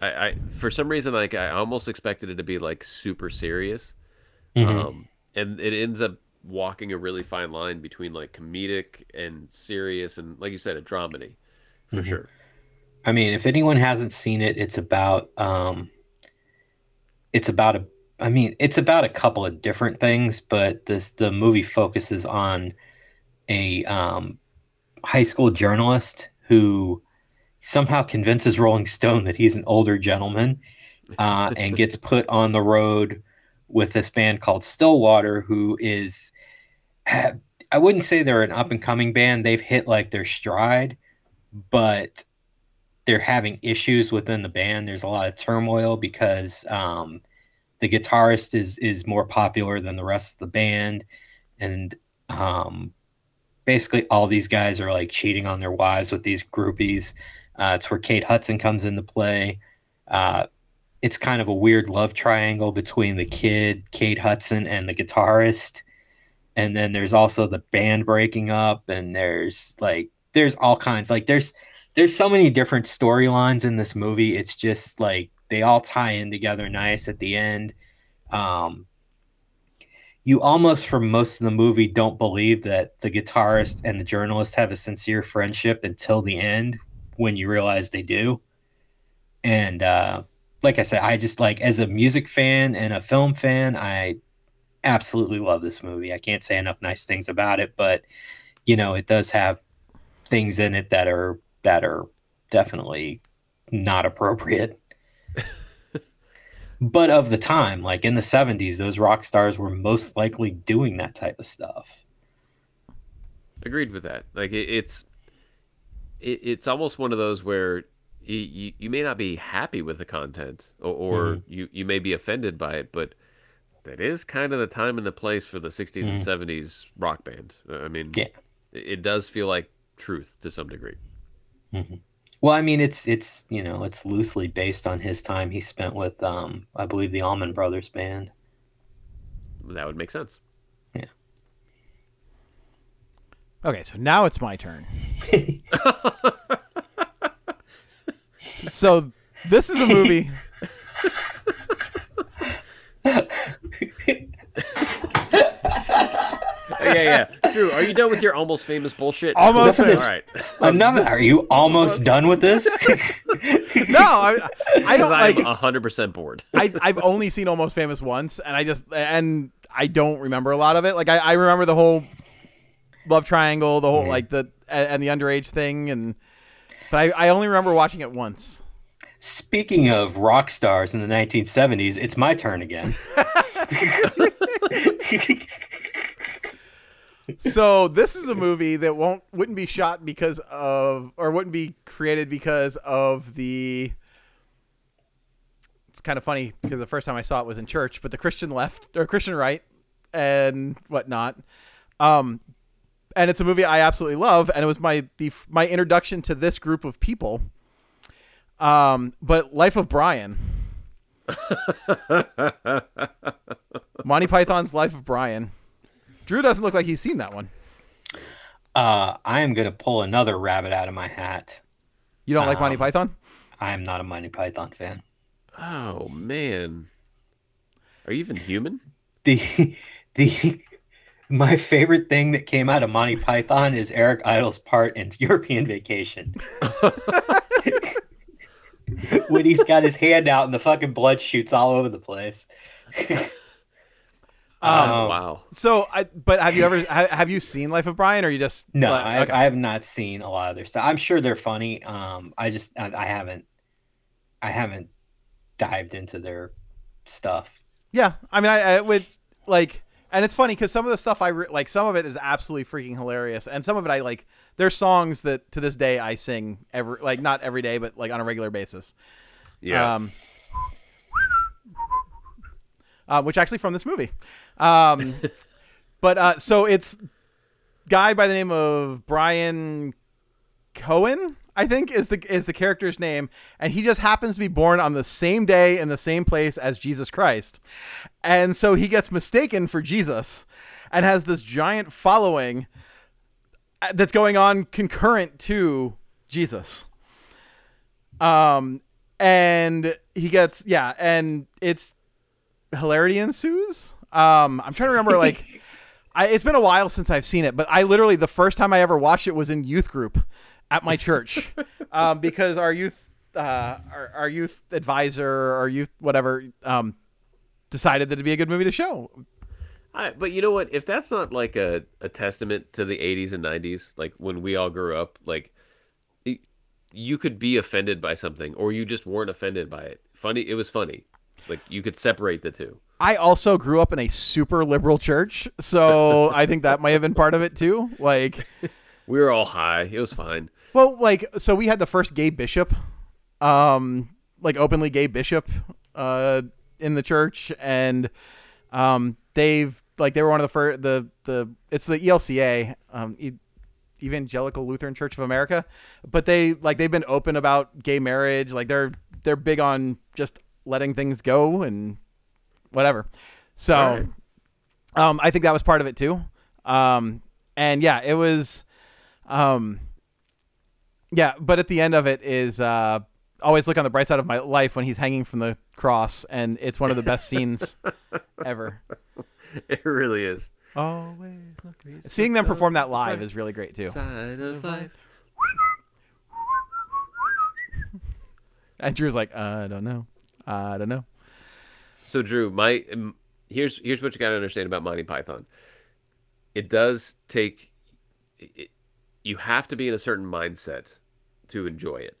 I, I for some reason like I almost expected it to be like super serious, um, and it ends up walking a really fine line between like comedic and serious, and like you said, a dramedy, for sure. I mean, if anyone hasn't seen it, it's about um, it's about a. I mean, it's about a couple of different things, but this the movie focuses on a um, high school journalist who somehow convinces Rolling Stone that he's an older gentleman uh, and gets put on the road with this band called Stillwater, who is. I wouldn't say they're an up and coming band. They've hit like their stride, but they're having issues within the band. There's a lot of turmoil because um, the guitarist is is more popular than the rest of the band, and um, basically all these guys are like cheating on their wives with these groupies. Uh, it's where Kate Hudson comes into play. Uh, it's kind of a weird love triangle between the kid, Kate Hudson, and the guitarist. And then there's also the band breaking up, and there's like there's all kinds like there's there's so many different storylines in this movie. It's just like they all tie in together nice at the end. Um, you almost, for most of the movie, don't believe that the guitarist and the journalist have a sincere friendship until the end when you realize they do. And uh, like I said, I just like as a music fan and a film fan, I absolutely love this movie. I can't say enough nice things about it, but you know, it does have things in it that are that are definitely not appropriate. but of the time, like in the 70s, those rock stars were most likely doing that type of stuff. Agreed with that. Like it, it's it, it's almost one of those where you, you, you may not be happy with the content or, or Mm-hmm. you, you may be offended by it, but that is kind of the time and the place for the 60s and 70s rock band. I mean, Mm-hmm. Yeah. it, it does feel like truth to some degree. Well, I mean, it's it's you know it's loosely based on his time he spent with um I believe the Allman Brothers band. That would make sense. Yeah. Okay, so now it's my turn. so this is a movie. yeah, yeah. Drew, are you done with your almost famous bullshit? Almost All famous. right. Enough. Are you almost done with this? No, I, I don't I'm like. 100% bored. I, I've only seen Almost Famous once, and I just and I don't remember a lot of it. Like I, I remember the whole love triangle, the whole like the and, and the underage thing, and but I, I only remember watching it once. Speaking of rock stars in the 1970s, it's my turn again. So this is a movie that won't wouldn't be shot because of or wouldn't be created because of the. It's kind of funny because the first time I saw it was in church, but the Christian left or Christian right and whatnot. Um, and it's a movie I absolutely love, and it was my the my introduction to this group of people. Um, but Life of Brian, Monty Python's Life of Brian. Drew doesn't look like he's seen that one. Uh, I am going to pull another rabbit out of my hat. You don't like Monty Python? I am not a Monty Python fan. Oh, man. Are you even human? The the my favorite thing that came out of Monty Python is Eric Idle's part in European Vacation. when he's got his hand out and the fucking blood shoots all over the place. Oh, wow. So, I but have you ever ha- have you seen Life of Brian, or you just No, like- I, okay. I have not seen a lot of their stuff. I'm sure they're funny. Um, I just I, I haven't I haven't dived into their stuff. yeah, I mean, I, I would like, and it's funny because some of the stuff I re- like, some of it is absolutely freaking hilarious, and some of it I like. There's songs that to this day I sing every like not every day, but like on a regular basis. Yeah. Um, uh, which actually from this movie. Um, but uh, so it's guy by the name of Brian Cohen, I think is the is the character's name, and he just happens to be born on the same day in the same place as Jesus Christ, and so he gets mistaken for Jesus, and has this giant following uh, that's going on concurrent to Jesus. Um, and he gets yeah, and it's hilarity ensues. Um, I'm trying to remember like. I, it's been a while since I've seen it, but I literally the first time I ever watched it was in youth group at my church, um, because our youth, uh, our, our youth advisor, our youth whatever, um, decided that it'd be a good movie to show. I, but you know what? If that's not like a, a testament to the 80s and 90s, like when we all grew up, like y- you could be offended by something or you just weren't offended by it. Funny, it was funny. Like you could separate the two. I also grew up in a super liberal church, so I think that might have been part of it too. Like, We were all high. It was fine. well, like so we had the first gay bishop, um, like openly gay bishop, uh, in the church, and um, they've like they were one of the first the the it's the ELCA, um, e- Evangelical Lutheran Church of America, but they like they've been open about gay marriage. Like they're they're big on just letting things go and whatever. So, Alright. um, I think that was part of it too. Um, and yeah, it was, um, yeah, but at the end of it is, uh, always look on the bright side of my life when he's hanging from the cross, and it's one of the best scenes ever. It really is. Always look. Seeing them perform that live is really great too. Side of life. And Drew's like, I don't know, I don't know. So Drew, my here's here's what you got to understand about Monty Python. It does take it, you have to be in a certain mindset to enjoy it.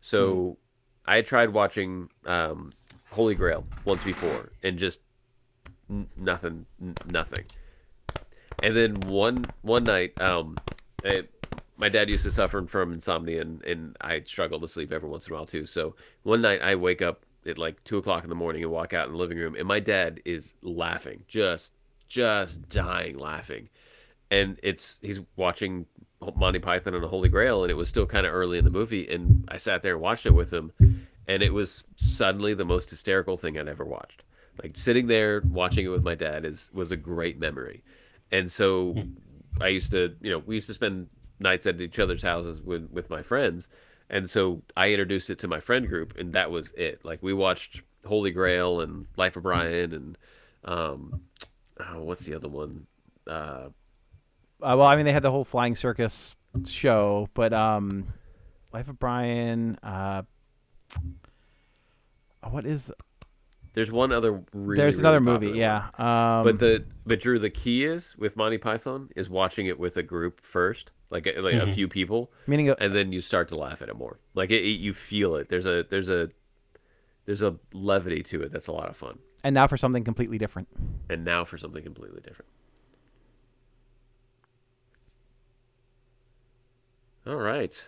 So I tried watching um, Holy Grail once before and just n- nothing, n- nothing. And then one one night, um, eh, my dad used to suffer from insomnia, and, and I struggle to sleep every once in a while too. So one night I wake up at like two o'clock in the morning and walk out in the living room, and my dad is laughing, just just dying laughing, and it's he's watching Monty Python and the Holy Grail, and it was still kind of early in the movie, and I sat there and watched it with him, and it was suddenly the most hysterical thing I'd ever watched. Like sitting there watching it with my dad is was a great memory, and so hmm. I used to, you know, we used to spend nights at each other's houses with with my friends, and so I introduced it to my friend group, and that was it. Like we watched Holy Grail and Life of Brian, and um, oh, what's the other one? Uh, Uh, well, I mean, they had the whole flying circus show, but um, Life of Brian. Uh, what is? there's one other. Really, There's really another movie. popular Yeah. Um, but the but Drew, the key is with Monty Python is watching it with a group first, like a, like a few people, meaning uh, and then you start to laugh at it more. Like it, it- you feel it. There's a there's a there's a levity to it that's a lot of fun. and now for something completely different. And now for something completely different. All right.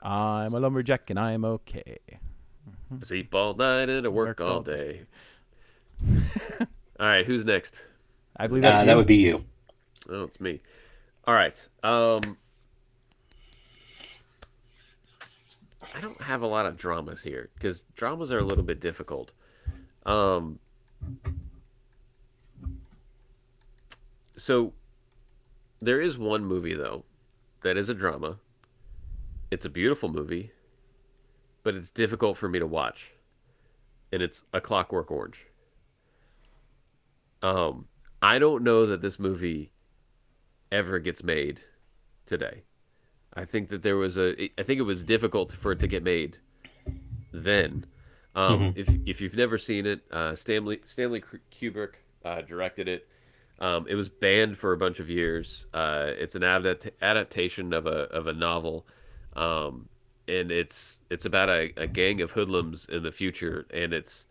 I'm a lumberjack and I'm okay. Sleep all night and I work, Work all all day. all right, who's next? I believe that's Uh, you. that would be you. Oh, it's me. All right. Um I don't have a lot of dramas here because dramas are a little bit difficult. Um So there is one movie though that is a drama. It's a beautiful movie, but it's difficult for me to watch. And it's A Clockwork Orange. Um I don't know that this movie ever gets made today. I think that there was a. I think it was difficult for it to get made then. Um, If if you've never seen it, uh, Stanley Stanley Kubrick uh, directed it. Um, it was banned for a bunch of years. Uh, it's an adapt- adaptation of a of a novel, um, and it's it's about a, a gang of hoodlums in the future, and it's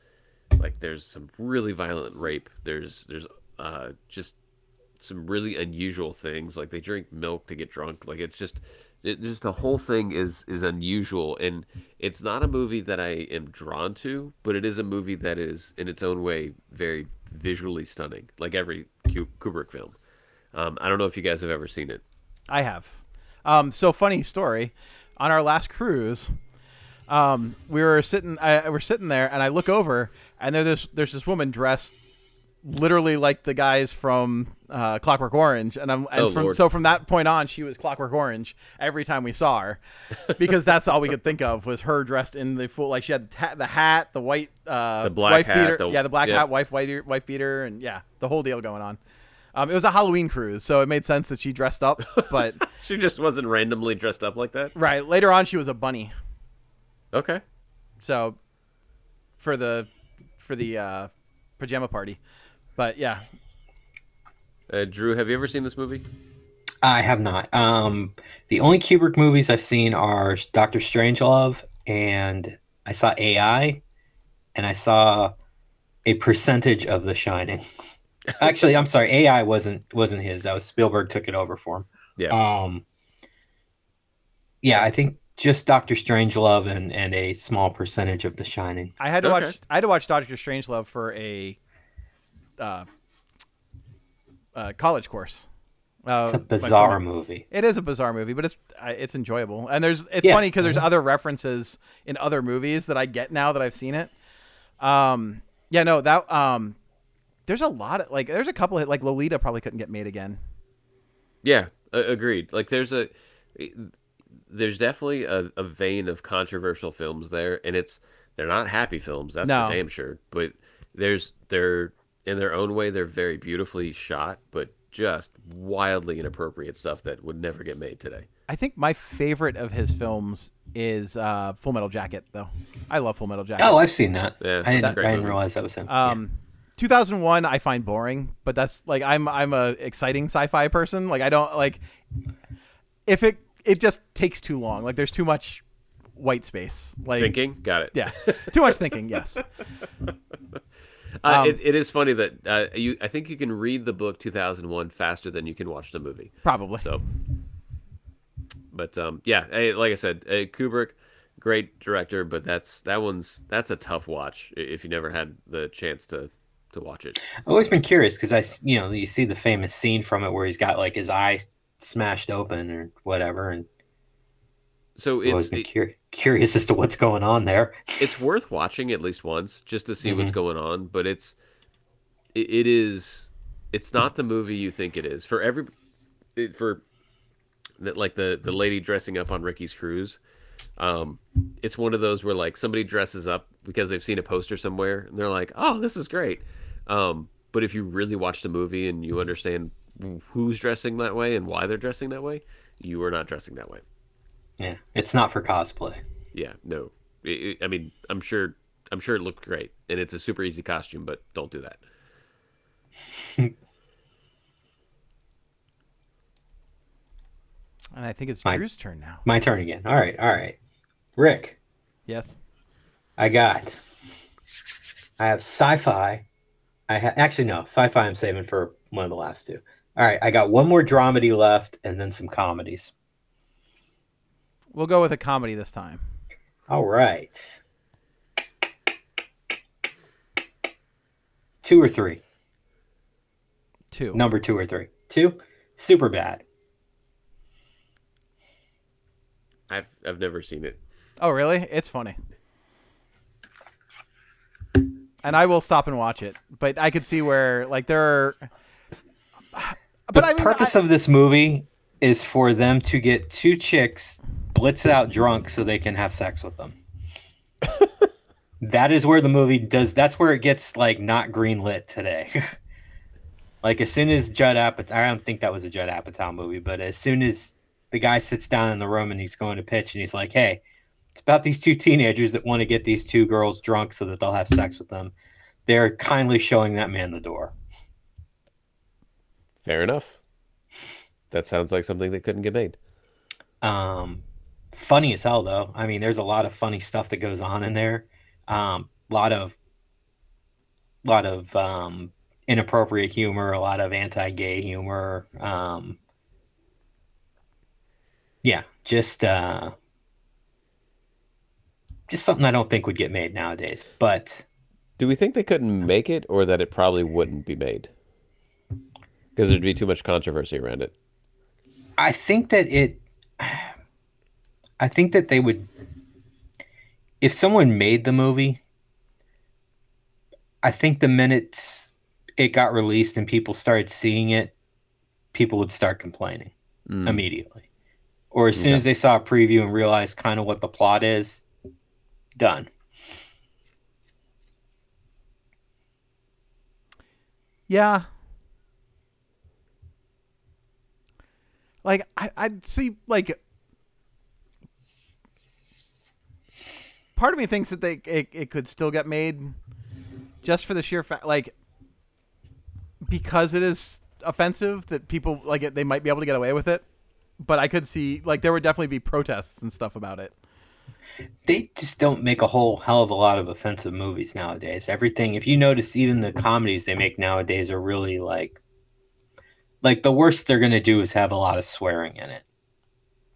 like there's some really violent rape. There's there's uh, just some really unusual things like they drink milk to get drunk like it's just it, just the whole thing is is unusual and it's not a movie that i am drawn to but it is a movie that is in its own way very visually stunning like every kubrick film um, i don't know if you guys have ever seen it I have. Um, so funny story. On our last cruise, um, we were sitting. I, we're sitting there, and I look over, and there, there's there's this woman dressed literally like the guys from uh, Clockwork Orange, and I'm and Oh, from so from that point on, she was Clockwork Orange every time we saw her, because that's all we could think of was her dressed in the full like she had the, ta- the hat, the white uh, The black wife hat, beater, the- yeah, the black yeah. hat, wife white wife beater, and yeah, the whole deal going on. Um, it was a Halloween cruise, so it made sense that she dressed up, but. she just wasn't randomly dressed up like that Right. Later on, she was a bunny. okay So for the for the uh, pajama party, but yeah, uh, drew have you ever seen this movie I have not. Um, the only Kubrick movies I've seen are Doctor Strangelove, and I saw AI, and I saw a percentage of The Shining. Actually, I'm sorry, AI wasn't wasn't his. That was Spielberg took it over for him. yeah Um, yeah, I think just Doctor Strangelove and and a small percentage of The Shining. I had to Okay. watch. I had to watch Doctor Strangelove for a uh, uh, college course. Uh, It's a bizarre movie. It is a bizarre movie, but it's I- it's enjoyable. And there's it's Yeah. funny because there's other references in other movies that I get now that I've seen it. Um, yeah, no, that um, there's a lot of like there's a couple of like Lolita probably couldn't get made again. Yeah, a- agreed. Like there's a there's definitely a, a vein of controversial films there, and it's they're not happy films. That's No. for damn sure. But there's they're in their own way they're very beautifully shot, but just wildly inappropriate stuff that would never get made today. I think my favorite of his films is uh, Full Metal Jacket, though. I love Full Metal Jacket. Oh, I've seen that. Yeah, I didn't, great I didn't realize that was him. Yeah. Um, 2001 I find boring, but that's like I'm I'm a exciting sci-fi person. Like I don't like if it it just takes too long. Like there's too much white space. Like Thinking, got it. yeah, too much thinking. Yes. Uh, Um, it, it is funny that uh, you. I think you can read the book 2001 faster than you can watch the movie. Probably. So But um, yeah, like I said, eh, Kubrick, great director, but that's that one's that's a tough watch if you never had the chance to to watch it. I've always been curious because I, you know, you see the famous scene from it where he's got like his eye smashed open or whatever, and So I've always been it- cur- curious as to what's going on there. it's worth watching at least once just to see Mm-hmm. what's going on. But it's it, it is it's not the movie you think it is for every it, for that like the the lady dressing up on Ricky's cruise. Um, it's one of those where like somebody dresses up because they've seen a poster somewhere and they're like, "Oh, this is great." Um, but if you really watch the movie and you understand who's dressing that way and why they're dressing that way, you are not dressing that way. Yeah, it's not for cosplay. Yeah, no. I- I I mean, I'm sure I'm sure it looked great and it's a super easy costume, but don't do that. And I think it's Mike. Drew's turn now. My turn again. All right, all right. Rick, Yes. I got. I have sci-fi. I ha- actually no sci-fi. I'm saving for one of the last two. All right, I got one more dramedy left, and then some comedies. We'll go with a comedy this time. All right. Two or three. Two. Number two or three. Two. Super bad. I've I've never seen it. Oh, really? It's funny. And I will stop and watch it, but I could see where like there are. But the I mean, purpose I- of this movie is for them to get two chicks blitz out drunk so they can have sex with them. that is where the movie does. That's where it gets like not green lit today. like as soon as Judd Apatow, I don't think that was a Judd Apatow movie, but as soon as the guy sits down in the room and he's going to pitch and he's like, "Hey, it's about these two teenagers that want to get these two girls drunk so that they'll have sex with them." They're kindly showing that man the door. Fair enough. That sounds like something that couldn't get made. Um, funny as hell though. I mean, there's a lot of funny stuff that goes on in there. Um, a lot of, lot of um, inappropriate humor, a lot of anti-gay humor. Um, yeah, just uh, just something I don't think would get made nowadays. But Do we think they couldn't make it, or that it probably wouldn't be made? Because there'd be too much controversy around it. I think that it I think that they would if someone made the movie I think the minute it got released and people started seeing it people would start complaining Mm. immediately. Or as soon as they saw a preview and realized kind of what the plot is, done. Yeah. Like I, I'd see like part of me thinks that they it, it could still get made just for the sheer fact like because it is offensive that people like it they might be able to get away with it but i could see like there would definitely be protests and stuff about it they just don't make a whole hell of a lot of offensive movies nowadays. Everything, if you notice, even the comedies they make nowadays are really like, like the worst they're gonna do is have a lot of swearing in it.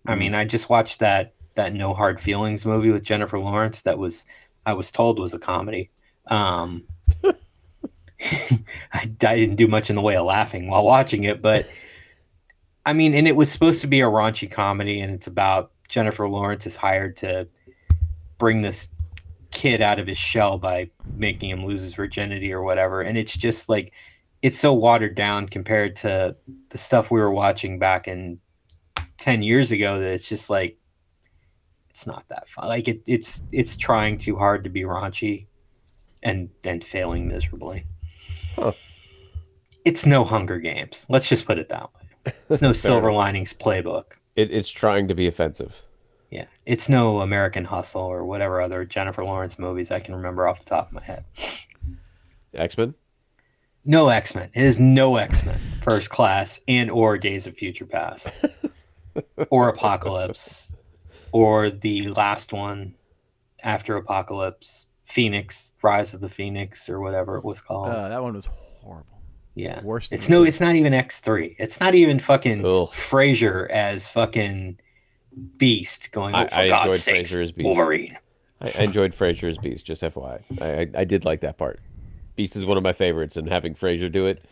I mean, mm. I just watched that that No Hard Feelings movie with Jennifer Lawrence. That was, I was told, was a comedy. Um, I, I didn't do much in the way of laughing while watching it, but I mean, and it was supposed to be a raunchy comedy, and it's about Jennifer Lawrence is hired to bring this kid out of his shell by making him lose his virginity or whatever. And it's just like it's so watered down compared to the stuff we were watching back in 10 years ago that it's just like it's not that fun. Like it, it's it's trying too hard to be raunchy and and failing miserably. Huh. It's no Hunger Games. Let's just put it that way. It's no Silver Linings Playbook. It, it's trying to be offensive. Yeah, it's no American Hustle or whatever other Jennifer Lawrence movies I can remember off the top of my head. X Men. No X Men. It is no X Men. First Class and or Days of Future Past, or Apocalypse, or the last one after Apocalypse, Phoenix, Rise of the Phoenix, or whatever it was called. uh, that one was horrible yeah, worst It's no. It's not even X three. It's not even fucking Ugh. Frasier as fucking Beast going, oh, for I God's enjoyed sakes, Frasier as Beast. Wolverine. I, I enjoyed Frasier as Beast, just FYI. I, I I did like that part. Beast is one of my favorites, and having Frasier do it,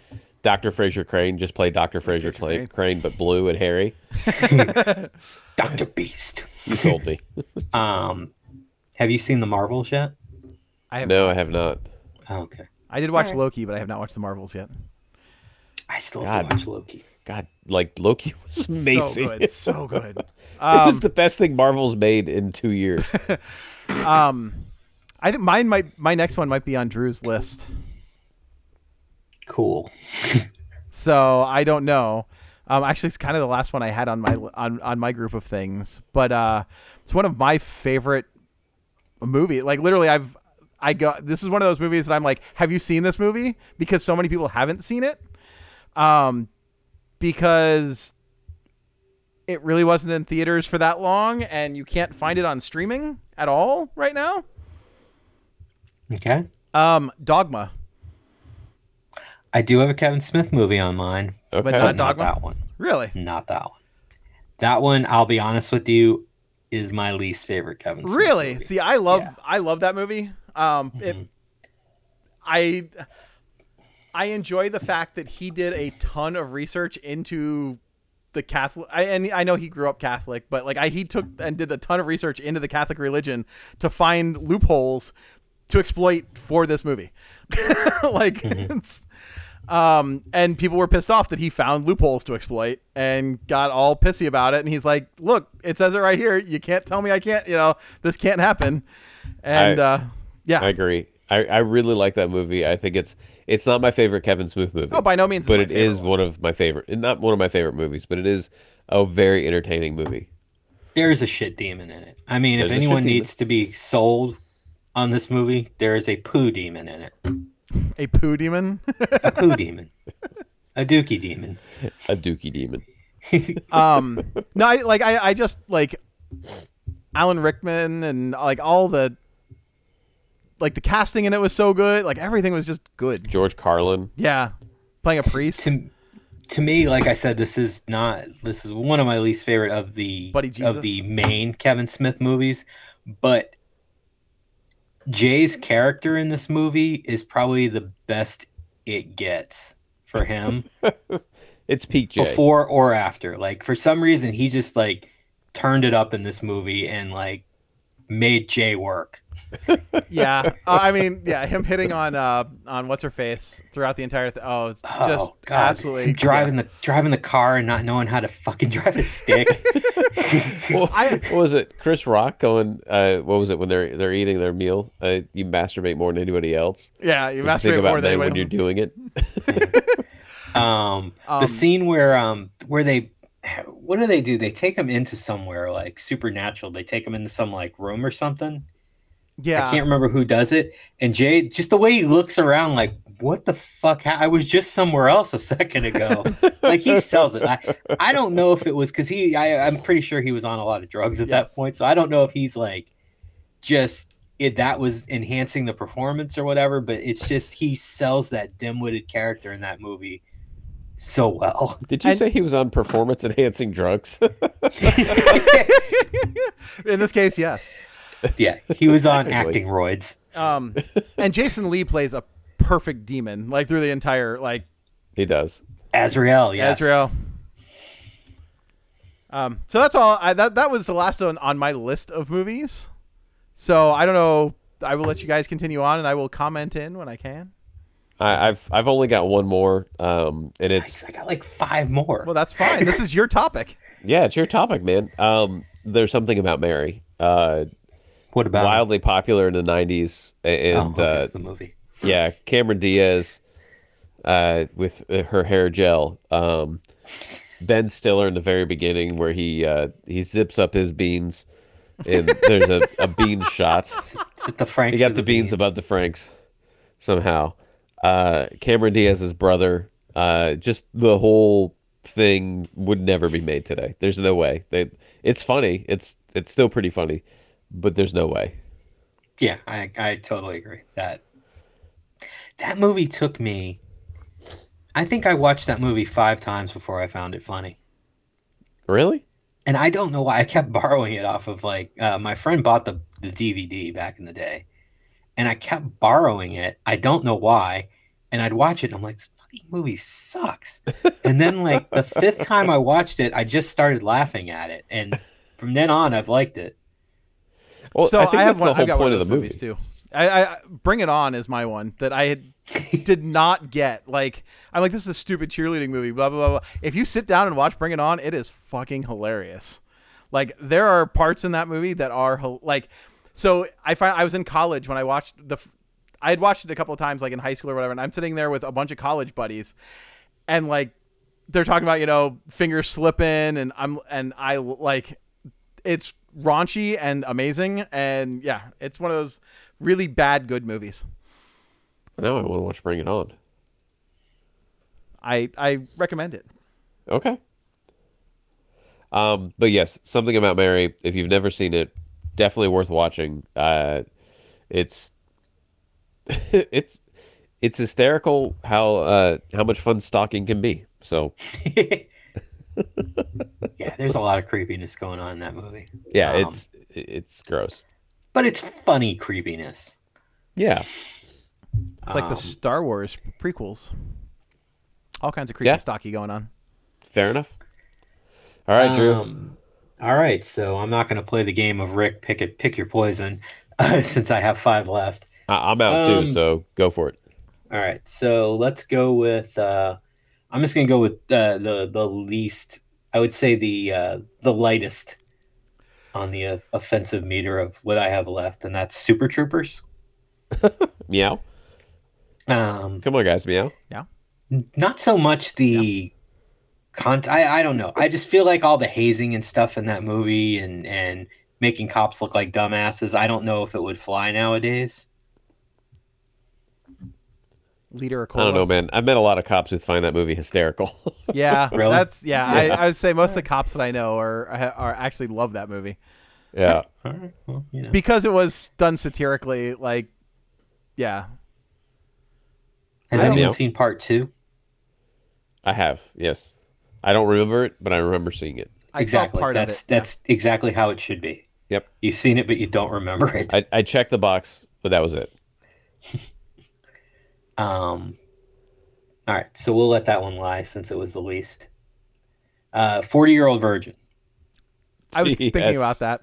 Doctor Frasier Crane just played Doctor Frasier Crane, Crane, but blue and hairy. Doctor Beast. You sold me. Um, have you seen the Marvels yet? I have no, I have not. Oh, okay. I did watch Loki, but I have not watched the Marvels yet. I still God. to watch Loki. God, like Loki was amazing. So good, so good. it was the best thing Marvel's made in two years. Um, I think mine might my next one might be on Drew's list. Cool. So I don't know. Um, actually, it's kind of the last one I had on my on on my group of things, but uh, it's one of my favorite movie. Like literally, I've I got this is one of those movies that I'm like, have you seen this movie? Because so many people haven't seen it. Um, because it really wasn't in theaters for that long, and you can't find it on streaming at all right now. Okay. Um, Dogma, I do have a Kevin Smith movie on mine, Okay. but but not not that one. Really? Not that one. That one, I'll be honest with you, is my least favorite Kevin Smith. Really? movie. See, I love Yeah. I love that movie. Um, it, I I enjoy the fact that he did a ton of research into the Catholic. I, and I know he grew up Catholic, but like I he took and did a ton of research into the Catholic religion to find loopholes to exploit for this movie. like it's um and people were pissed off that he found loopholes to exploit and got all pissy about it and he's like look it says it right here you can't tell me i can't you know this can't happen and I- uh yeah I agree. I, I really like that movie. I think it's it's not my favorite Kevin Smith movie. Oh, by no means But it is favorite one of my favorite. Not one of my favorite movies, but it is a very entertaining movie. There's a shit demon in it. I mean, There's if a shit anyone demon. needs to be sold on this movie, there is a poo demon in it. a poo demon A poo demon. A dookie demon. A Dookie Demon. um no i like i i just like alan rickman and like all the like the casting in it was so good like everything was just good George Carlin. yeah playing a priest To, to me, like I said, this is not. This is one of my least favorite of the Buddy Jesus? of the main Kevin Smith movies. But Jay's character in this movie is probably the best it gets for him. It's peak Jay. before or after. Like for some reason, he just like turned it up in this movie and like made Jay work. yeah uh, i mean yeah him hitting on uh on what's her face throughout the entire th- oh just oh, God. absolutely Him driving the driving the car and not knowing how to fucking drive a stick. Well, I- what was it? Chris Rock going? Uh, what was it when they're they're eating their meal? Uh, you masturbate more than anybody else. yeah you Just think masturbate about more than men when anyone you're doing it. um, Um, the scene where um where they what do they do? They take him into somewhere like supernatural. They take him into some like room or something. yeah I can't remember who does it. And Jay, just the way he looks around, like, what the fuck? I was just somewhere else a second ago. like he sells it. I, I don't know if it was because he. I, I'm pretty sure he was on a lot of drugs at Yes. that point. So I don't know if he's like, just it that was enhancing the performance or whatever. But it's just he sells that dim-witted character in that movie so well. Did you And- say he was on performance enhancing drugs? in this case yes yeah, he was on Technically. acting roids. um and jason lee plays a perfect demon like through the entire like he does. Azrael, yes. Azrael. Um, so that's all. I, that that was the last one on my list of movies. So I don't know. I will let you guys continue on, and I will comment in when I can. I, I've I've only got one more, um, and it's I got like five more. Well, that's fine. this is your topic. yeah, it's your topic, man. Um, there's something about Mary. Uh, what about wildly popular in the '90s, a- Oh, and okay, uh, the movie? yeah, Cameron Diaz uh, with uh, her hair gel. Um, ben Stiller in the very beginning, where he uh, he zips up his beans, and there's a, a bean shot. Is it the Frank? He got the beans above the Franks somehow. Uh, Cameron Diaz's brother. Uh, just the whole thing would never be made today. There's no way. They, it's funny. It's it's still pretty funny, but there's no way. Yeah, I I totally agree. That that movie took me. I think I watched that movie five times before I found it funny. Really? and I don't know why I kept borrowing it off of like uh, my friend bought the the DVD back in the day, and I kept borrowing it. I don't know why, and I'd watch it. and I'm like, this fucking movie sucks. and then like the fifth time I watched it, I just started laughing at it, and from then on, I've liked it. Well, so I think have that's one. the whole I've got point one of of the those movie. movies too. I, I Bring It On is my one that I had did not get. Like I'm like this is a stupid cheerleading movie. Blah blah blah. blah. If you sit down and watch Bring It On, it is fucking hilarious. Like there are parts in that movie that are like. So I find I was in college when I watched the. I had watched it a couple of times, like in high school or whatever, and I'm sitting there with a bunch of college buddies, and like they're talking about you know fingers slipping, and I'm and I like it's raunchy and amazing, and yeah, it's one of those really bad good movies. Now I want to watch Bring It On. I I recommend it. Okay. Um, but yes, something about Mary. If you've never seen it, definitely worth watching. Uh, it's it's it's hysterical how uh, how much fun stalking can be. So Yeah, there's a lot of creepiness going on in that movie. yeah, Um, it's it's gross. but it's funny creepiness. Yeah, It's like the Um, Star Wars prequels. All kinds of creepy Yeah. stocky going on. fair enough. All right, Drew. All right, so I'm not going to play the game of Rick pick it, pick your poison, uh, since I have five left. I- I'm out um, too, so go for it. All right, so let's go with. Uh, I'm just going to go with uh, the the least. I would say the uh, the lightest on the uh, offensive meter of what I have left, and that's Super Troopers. Meow. Um, Come on, guys. Meow. Yeah. Not so much the con I, I don't know i just feel like all the hazing and stuff in that movie and and making cops look like dumbasses i don't know if it would fly nowadays Leader of I don't know, man. I've met a lot of cops who find that movie hysterical. Yeah, Really? that's yeah. I, I would say most of the cops that I know are are actually love that movie yeah. all right well you know because it was done satirically. Like, yeah, has anyone know. seen part two I have. Yes. I don't remember it, but I remember seeing it. I exactly saw part that's of it. yeah. that's exactly how it should be Yep. you've seen it but you don't remember it I, I checked the box, but that was it. Um, all right, so we'll let that one lie since it was the least. Uh, forty-year-old virgin, I was thinking about that.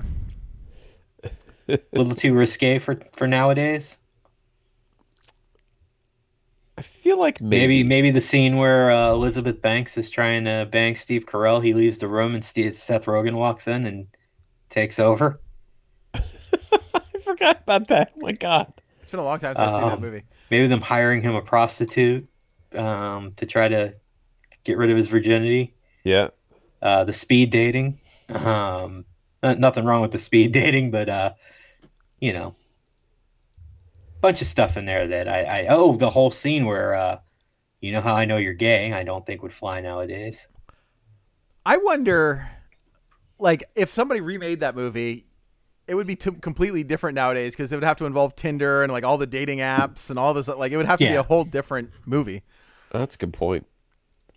a little too risque for for nowadays. I feel like maybe. Maybe maybe the scene where uh, Elizabeth Banks is trying to bang Steve Carell. He leaves the room and Steve, Seth Rogen walks in and takes over. I forgot about that. Oh my god. It's been a long time since I've seen that Um, movie. Maybe them hiring him a prostitute um, to try to get rid of his virginity. Yeah. uh, the speed dating. Um, nothing wrong with the speed dating, but uh, you know, bunch of stuff in there that I, I oh the whole scene where uh, you know how I know you're gay. I don't think would fly nowadays. I wonder, like, if somebody remade that movie, it would be t- completely different nowadays because it would have to involve Tinder and like all the dating apps and all this. Like, it would have to be a whole different movie. That's a good point.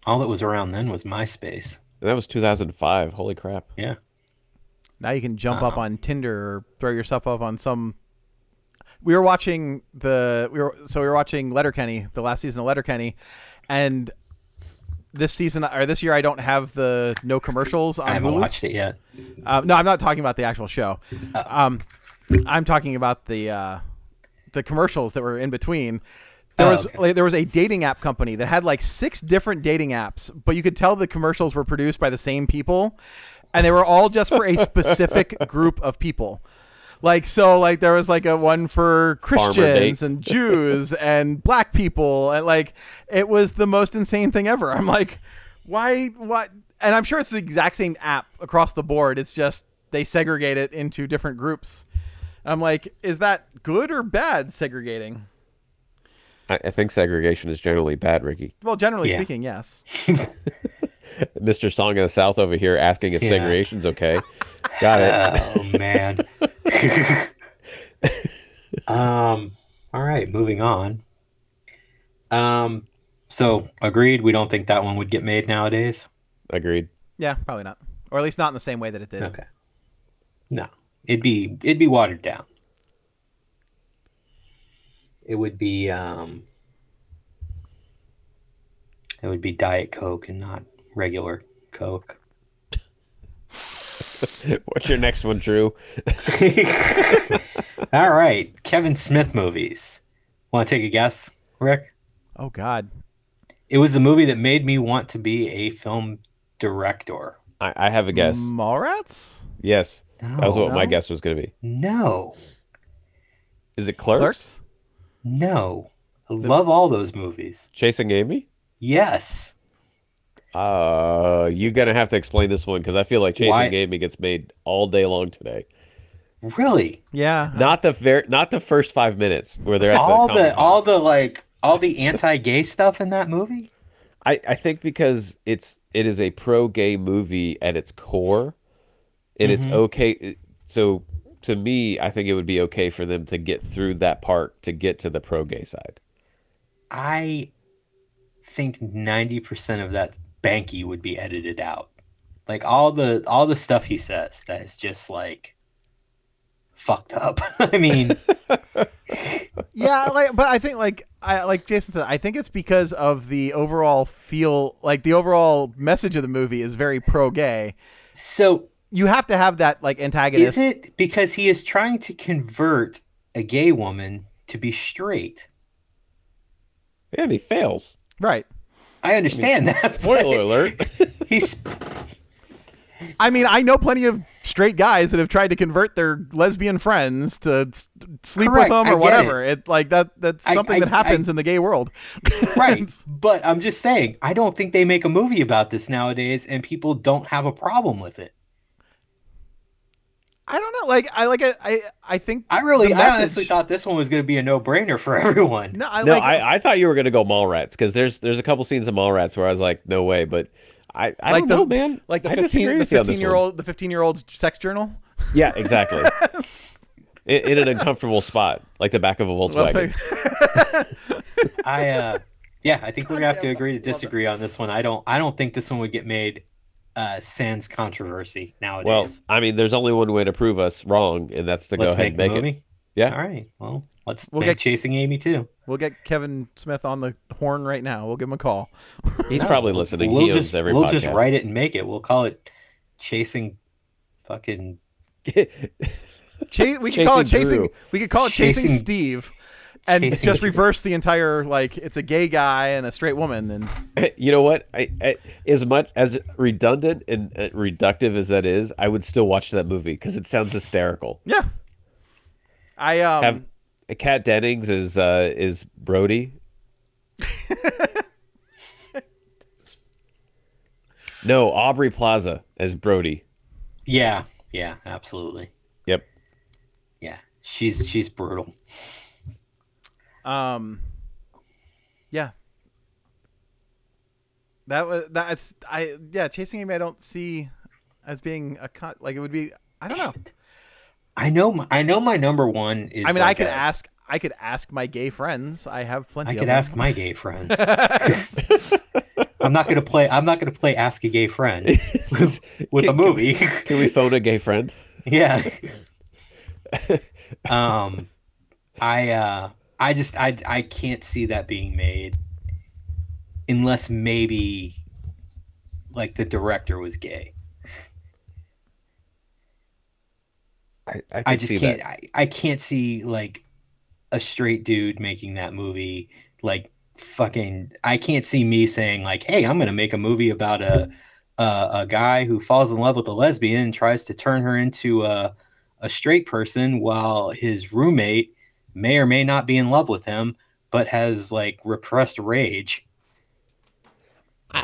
All that was around then was MySpace. That was 2005. Holy crap. Yeah. Now you can jump up on Tinder or throw yourself up on some. We were watching the we were so we were watching Letterkenny, the last season of Letterkenny, and this season or this year I don't have the no commercials on I haven't Hulu. watched it yet. Uh, no, I'm not talking about the actual show. Um, I'm talking about the uh, the commercials that were in between. There Oh, was okay. like, there was a dating app company that had like six different dating apps, but you could tell the commercials were produced by the same people, and they were all just for a specific group of people. Like so, like there was like a one for Christians and Jews and black people, and like it was the most insane thing ever. I'm like, why? What? And I'm sure it's the exact same app across the board. It's just they segregate it into different groups. I'm like, is that good or bad segregating? I, I think segregation is generally bad, Ricky. Well, generally Yeah. speaking, yes. Mr. Song in the South over here asking if Yeah. segregation's okay. Got it. Oh man. um. All right, moving on. Um. So agreed. We don't think that one would get made nowadays. Agreed. Yeah, probably not. or at least not in the same way that it did. Okay. No, it'd be it'd be watered down. It would be um. It would be Diet Coke and not regular Coke. What's your next one, Drew? All right, Kevin Smith movies. Want to take a guess, Rick? Oh God. It was the movie that made me want to be a film director. I, I have a guess. Mallrats? Yes, that was No. what my guess was going to be. No, Is it Clerks? Clerks? no. I love all those movies. Chasing Amy? Yes. Uh, you're gonna have to explain this one because I feel like Chasing Why- Amy gets made all day long today. Really? Yeah. Not the ver- not the first five minutes where they're at all the, the all the like all the anti-gay stuff in that movie? I, I think because it's it is a pro gay movie at its core, and it's okay. So to me, I think it would be okay for them to get through that part to get to the pro gay side. I think 90% of that Banky would be edited out. Like all the all the stuff he says that is just like fucked up. I mean, yeah, like, but I think like I like Jason said, I think it's because of the overall feel, like the overall message of the movie is very pro-gay. so You have to have that like antagonist. is it because he is trying to convert a gay woman to be straight? Yeah, and he fails. Right. I understand that. Spoiler alert. He's I mean, I know plenty of straight guys that have tried to convert their lesbian friends to sleep Correct, with them or get whatever. It. like that. That's something I- that happens in the gay world. right. But I'm just saying, I don't think they make a movie about this nowadays and people don't have a problem with it. I don't know. Like I like it. I I think I really, the I honestly thought this one was going to be a no-brainer for everyone. No, I no, like. I, I thought you were gonna go Mallrats because there's there's a couple scenes of Mallrats where I was like, no way, but I I like don't the know, man. like the I fifteen the with you on this fifteen year one. old the fifteen year old's sex journal. Yeah, exactly. in, in an uncomfortable spot, like the back of a Volkswagen. I, uh, yeah, I think we're gonna have to agree to disagree on this one. I don't, I don't think this one would get made uh, sans controversy nowadays. Well, I mean, there's only one way to prove us wrong, and that's to let's go ahead make and the make it. Yeah. All right. Well, let's We'll make get- Chasing Amy too. We'll get Kevin Smith on the horn right now. We'll give him a call. He's probably listening. We'll he owns just, every we'll podcast. just write it and make it. We'll call it Chasing, fucking Cha- we could call it Chasing chasing. Drew. We could call it chasing, Chasing- Steve, and Chasing just reverse the entire like it's a gay guy and a straight woman, and you know what? I, I as much as redundant and uh, reductive as that is, I would still watch that movie because it sounds hysterical. yeah. I um Have Kat Dennings is uh, is Brody. no, Aubrey Plaza as Brody. yeah, yeah, absolutely. Yep. Yeah, she's she's brutal. Um yeah. That was that's I yeah chasing Amy I don't see as being a cut like it would be I don't know I know, my, I know. My number one is. I mean I could a- ask I could ask my gay friends I have plenty I could them. ask my gay friends. I'm not gonna play. I'm not gonna play Ask a Gay Friend with a Can- movie. Can we phone a gay friend? yeah. um, I uh, I just I I can't see that being made unless maybe like the director was gay. I, I, I just can't. I, I can't see like a straight dude making that movie. Like fucking, I can't see me saying like, "Hey, I'm gonna make a movie about a a, a guy who falls in love with a lesbian and tries to turn her into a a straight person while his roommate may or may not be in love with him, but has like repressed rage."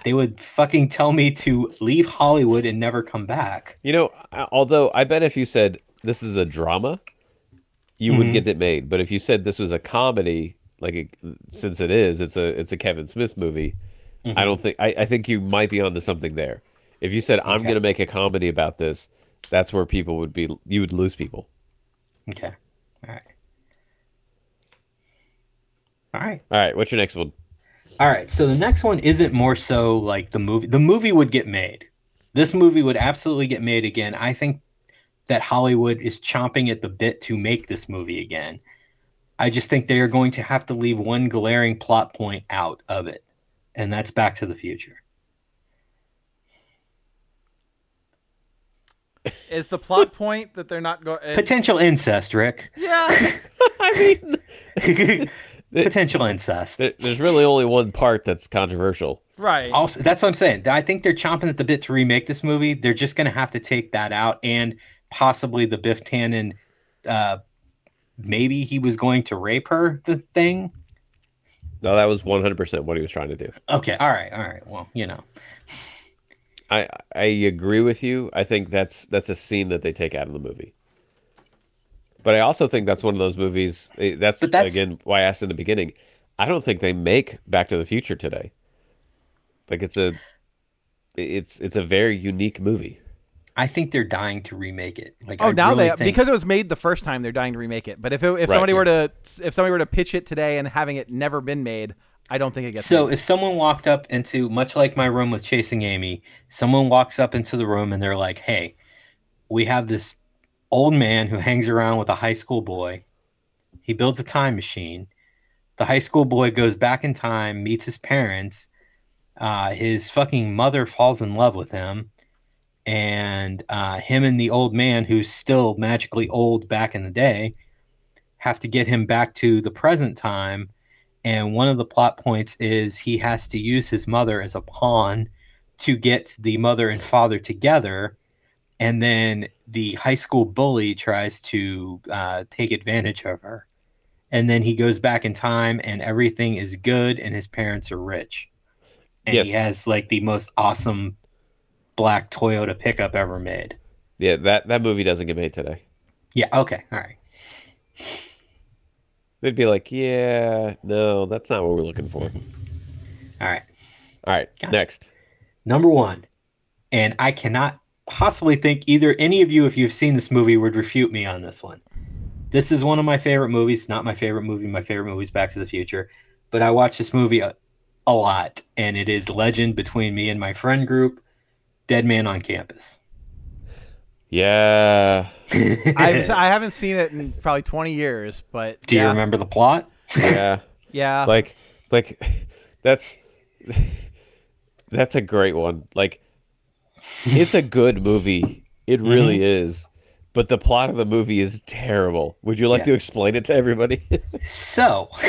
They would fucking tell me to leave Hollywood and never come back. You know, although I bet if you said this is a drama, you Mm-hmm. would get it made. But if you said this was a comedy, like it, since it is, it's a it's a Kevin Smith movie. Mm-hmm. I don't think I, I think you might be onto something there. If you said I'm Okay. going to make a comedy about this, that's where people would be. You would lose people. Okay. All right. All right. All right, what's your next one? All right. So the next one isn't more so like the movie. The movie would get made. This movie would absolutely get made again. I think that Hollywood is chomping at the bit to make this movie again. I just think they are going to have to leave one glaring plot point out of it, and that's Back to the Future. Is the plot point that they're not going? Potential incest, Rick. yeah. I mean, Potential incest. there's really only one part that's controversial. Right. Also, that's what I'm saying. I think they're chomping at the bit to remake this movie. They're just going to have to take that out and possibly the Biff Tannen. Uh, maybe he was going to rape her. The thing. No, that was 100% what he was trying to do. Okay. All right. All right. Well, you know. I I agree with you. I think that's that's a scene that they take out of the movie. But I also think that's one of those movies. eh, That's, But that's- again why I asked in the beginning. I don't think they make Back to the Future today. Like it's a, it's it's a very unique movie. I think they're dying to remake it. Like, Oh, I now really they think- because it was made the first time, they're dying to remake it. But if it, if Right, somebody yeah. were to if somebody were to pitch it today and having it never been made, I don't think it gets. So made. if someone walked up into much like my room with chasing Amy, someone walks up into the room and they're like, "Hey, we have this old man who hangs around with a high school boy. He builds a time machine. The high school boy goes back in time, meets his parents. Uh, his fucking mother falls in love with him, and uh, him and the old man, who's still magically old back in the day, have to get him back to the present time." And one of the plot points is he has to use his mother as a pawn to get the mother and father together. And then the high school bully tries to uh, take advantage of her. And then he goes back in time and everything is good and his parents are rich. And he has like the most awesome black Toyota pickup ever made. Yeah, that that movie doesn't get made today. Yeah, okay. All right. They'd be like, yeah, no, that's not what we're looking for. All right. All right, Gotcha. next. Number one, and I cannot possibly think either any of you, if you've seen this movie, would refute me on this one. This is one of my favorite movies. Not my favorite movie. My favorite movie is Back to the Future, but I watch this movie a, a lot, and it is legend between me and my friend group, Dead Man on Campus. Yeah, I've, I haven't seen it in probably 20 years, but Do you remember the plot? yeah. Yeah, like like that's that's a great one like it's a good movie it really is but the plot of the movie is terrible would you like Yeah. to explain it to everybody So,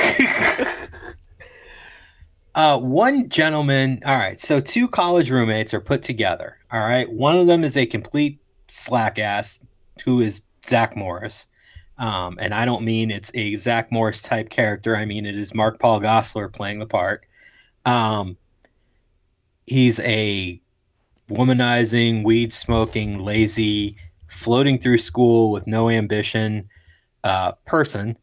uh, one gentleman, all right, so two college roommates are put together. All right. One of them is a complete slack ass who is Zach Morris. Um, and I don't mean it's a Zach Morris type character. I mean, it is Mark Paul Gosselaar playing the part. Um, he's a womanizing, weed smoking, lazy, floating through school with no ambition uh, person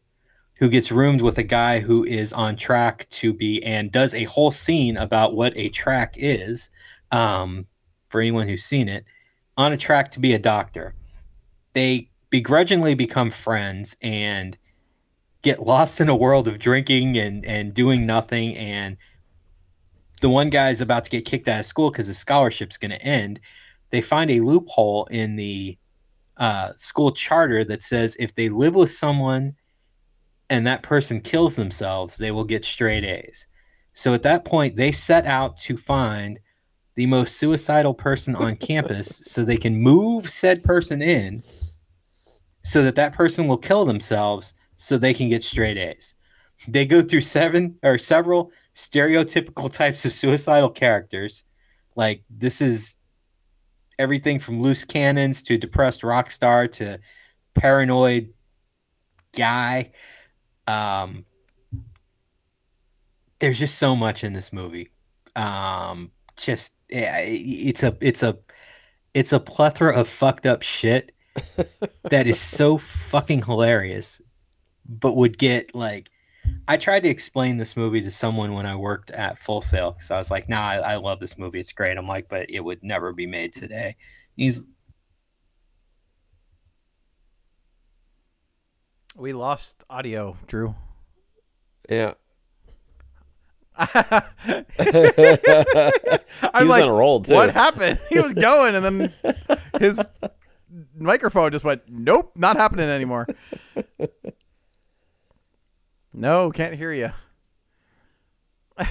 who gets roomed with a guy who is on track to be and does a whole scene about what a track is um, for anyone who's seen it on a track to be a doctor. They begrudgingly become friends and get lost in a world of drinking and and doing nothing and the one guy is about to get kicked out of school because his scholarship's going to end they find a loophole in the uh, school charter that says if they live with someone and that person kills themselves, they will get straight A's. So at that point, they set out to find the most suicidal person on campus so they can move said person in so that that person will kill themselves so they can get straight A's. They go through seven or several stereotypical types of suicidal characters. Like this is everything from loose cannons to depressed rock star to paranoid guy. Um, there's just so much in this movie. Um, just yeah, it's a it's a it's a plethora of fucked up shit that is so fucking hilarious, but would get like. I tried to explain this movie to someone when I worked at Full Sail because I was like, "Nah, I, I love this movie. It's great." I'm like, "But it would never be made mm-hmm. today." He's we lost audio, Drew. yeah I'm was like, on a roll, too. what happened? He was going, and then his microphone just went, nope, not happening anymore. No, can't hear you.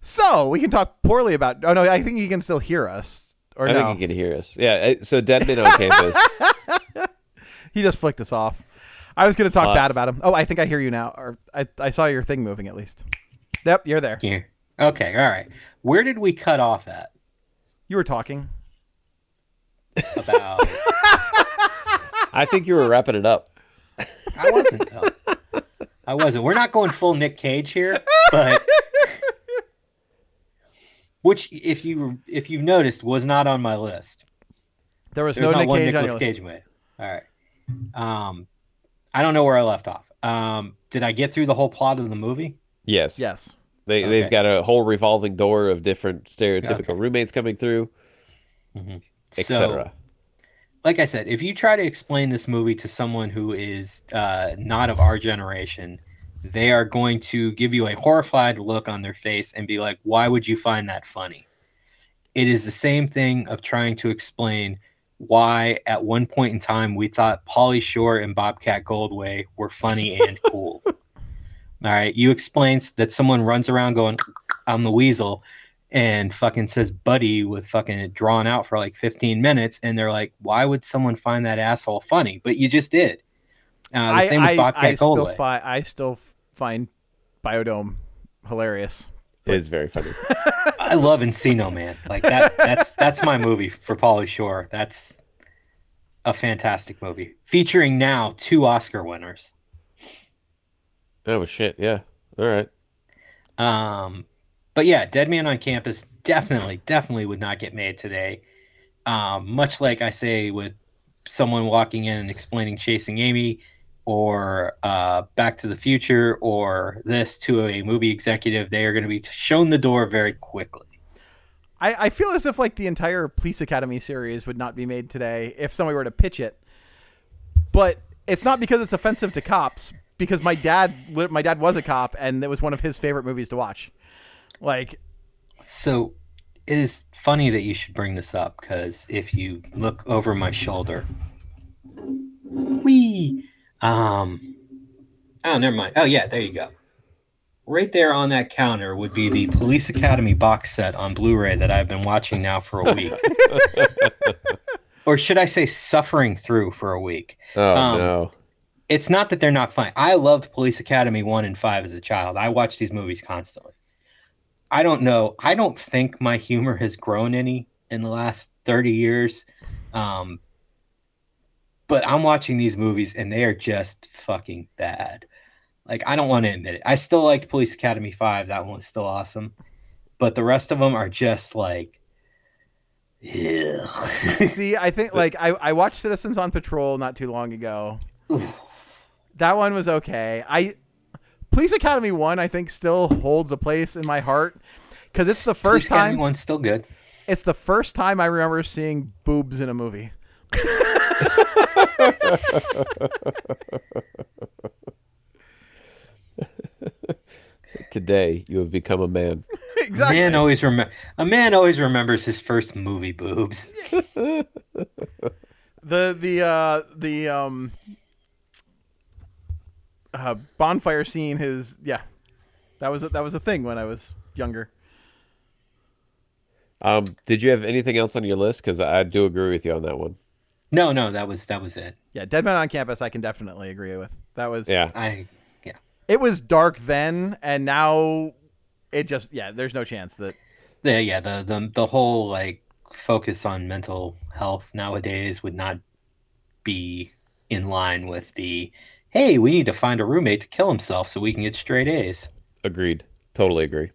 so we can talk poorly about. Oh no, I think he can still hear us. Or I no, think you can hear us. Yeah. So Dead Man on Campus. he just flicked us off. I was going to talk Uh, bad about him. Oh, I think I hear you now. Or I, I saw your thing moving at least. Yep, you're there. Here. Okay, all right. Where did we cut off at? You were talking. About I think you were wrapping it up. I wasn't though. I wasn't. We're not going full Nick Cage here, but which, if you if you've noticed, was not on my list. There was There's no not Nick one Cage on Nicolas your list. Cage movie. All right. Um, I don't know where I left off. Um, did I get through the whole plot of the movie? Yes. Yes. They Okay. they've got a whole revolving door of different stereotypical Okay. roommates coming through, So, etc. like I said, if you try to explain this movie to someone who is uh, not of our generation, they are going to give you a horrified look on their face and be like, "Why would you find that funny?" It is the same thing of trying to explain why, at one point in time, we thought Pauly Shore and Bobcat Goldthwait were funny and cool. All right, you explained that someone runs around going, "I'm the weasel," and fucking says buddy with fucking drawn out for like 15 minutes and they're like why would someone find that asshole funny but you just did uh, the I, same with I, Bobcat I still Goldthwait. fi- I still find Bio-Dome hilarious. It is very funny. I love Encino Man like that that's that's my movie for Pauly Shore that's a fantastic movie featuring now two Oscar winners oh shit! Yeah. All right. Um, but yeah, Dead Man on Campus definitely, definitely would not get made today. Um, much like I say with someone walking in and explaining Chasing Amy or uh, Back to the Future or this to a movie executive, they are going to be shown the door very quickly. I, I feel as if like the entire Police Academy series would not be made today if somebody were to pitch it. But it's not because it's offensive to cops. Because my dad, my dad was a cop, and it was one of his favorite movies to watch. Like, So it is funny that you should bring this up because if you look over my shoulder, we um, oh, never mind. Oh yeah, there you go. Right there on that counter would be the Police Academy box set on Blu-ray that I've been watching now for a week, or should I say, suffering through for a week. Oh Um, no. It's not that they're not funny. I loved Police Academy 1 and 5 as a child. I watched these movies constantly. I don't know. I don't think my humor has grown any in the last 30 years. Um, but I'm watching these movies and they are just fucking bad. Like, I don't want to admit it. I still liked Police Academy 5. That one was still awesome. But the rest of them are just like, ugh. see, I think like I, I watched Citizens on Patrol not too long ago. that one was okay. I Police Academy one I think still holds a place in my heart because it's the Police first Academy time. one's still good. It's the first time I remember seeing boobs in a movie. Today you have become a man. exactly. Man always remember a man always remembers his first movie boobs. the the uh the um uh, bonfire scene his yeah that was a, that was a thing when i was younger Um, did you have anything else on your list? Because I do agree with you on that one. No, no, that was that was it. yeah dead man on campus i can definitely agree with that was Yeah. I yeah. it was dark then and now it just yeah there's no chance that Yeah, yeah, the the the whole like focus on mental health nowadays would not be in line with the hey, we need to find a roommate to kill himself so we can get straight A's. Agreed. Totally agree.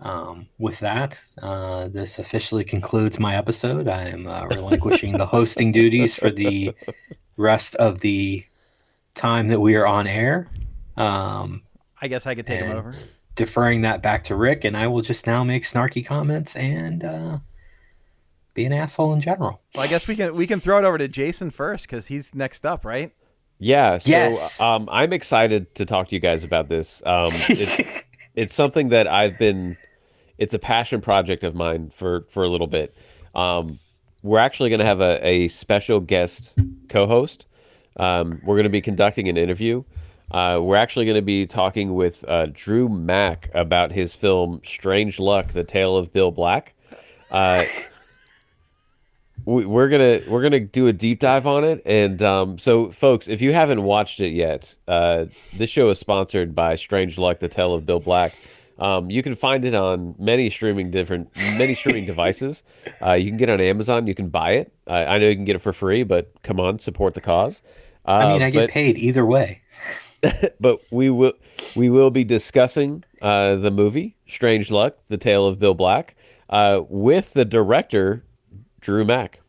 Um, with that, uh, this officially concludes my episode. I am uh, relinquishing the hosting duties for the rest of the time that we are on air. Um, i guess i could take him over deferring that back to Rick, and I will just now make snarky comments and uh, be an asshole in general. well i guess we can we can throw it over to jason first because he's next up right Yeah. So Yes. um, I'm excited to talk to you guys about this. Um, it's, it's something that I've been. It's a passion project of mine for for a little bit. Um, we're actually going to have a, a special guest co-host. Um, we're going to be conducting an interview. Uh, we're actually going to be talking with uh, Drew Mack about his film "Strange Luck: The Tale of Bill Black." Uh, we, we're gonna we're gonna do a deep dive on it, and um, so folks, if you haven't watched it yet, uh, this show is sponsored by Strange Luck: The Tale of Bill Black. Um, you can find it on many streaming different many streaming devices. Uh, you can get it on Amazon. You can buy it. I I know you can get it for free, but come on, support the cause. Uh, I mean, I get but- paid either way. but we will we will be discussing uh, the movie Strange Luck: The Tale of Bill Black uh, with the director Drew Mack.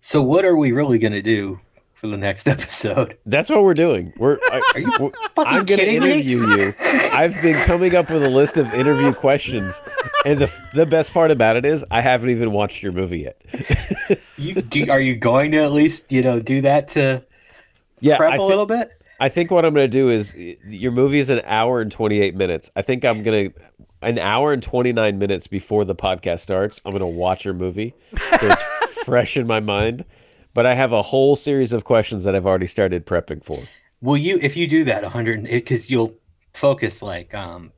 So, what are we really going to do for the next episode? That's what we're doing. We're, I, Are you we're- fucking I'm going to kidding me? interview you. I've been coming up with a list of interview questions, and the the best part about it is I haven't even watched your movie yet. You do? Are you going to at least you know do that to Yeah, prep I a little bit? I think what I'm going to do is your movie is an hour and 28 minutes. I think I'm going to an hour and 29 minutes before the podcast starts. I'm going to watch your movie so it's fresh in my mind. But I have a whole series of questions that I've already started prepping for. Will you, if you do that, 100, because you'll focus like um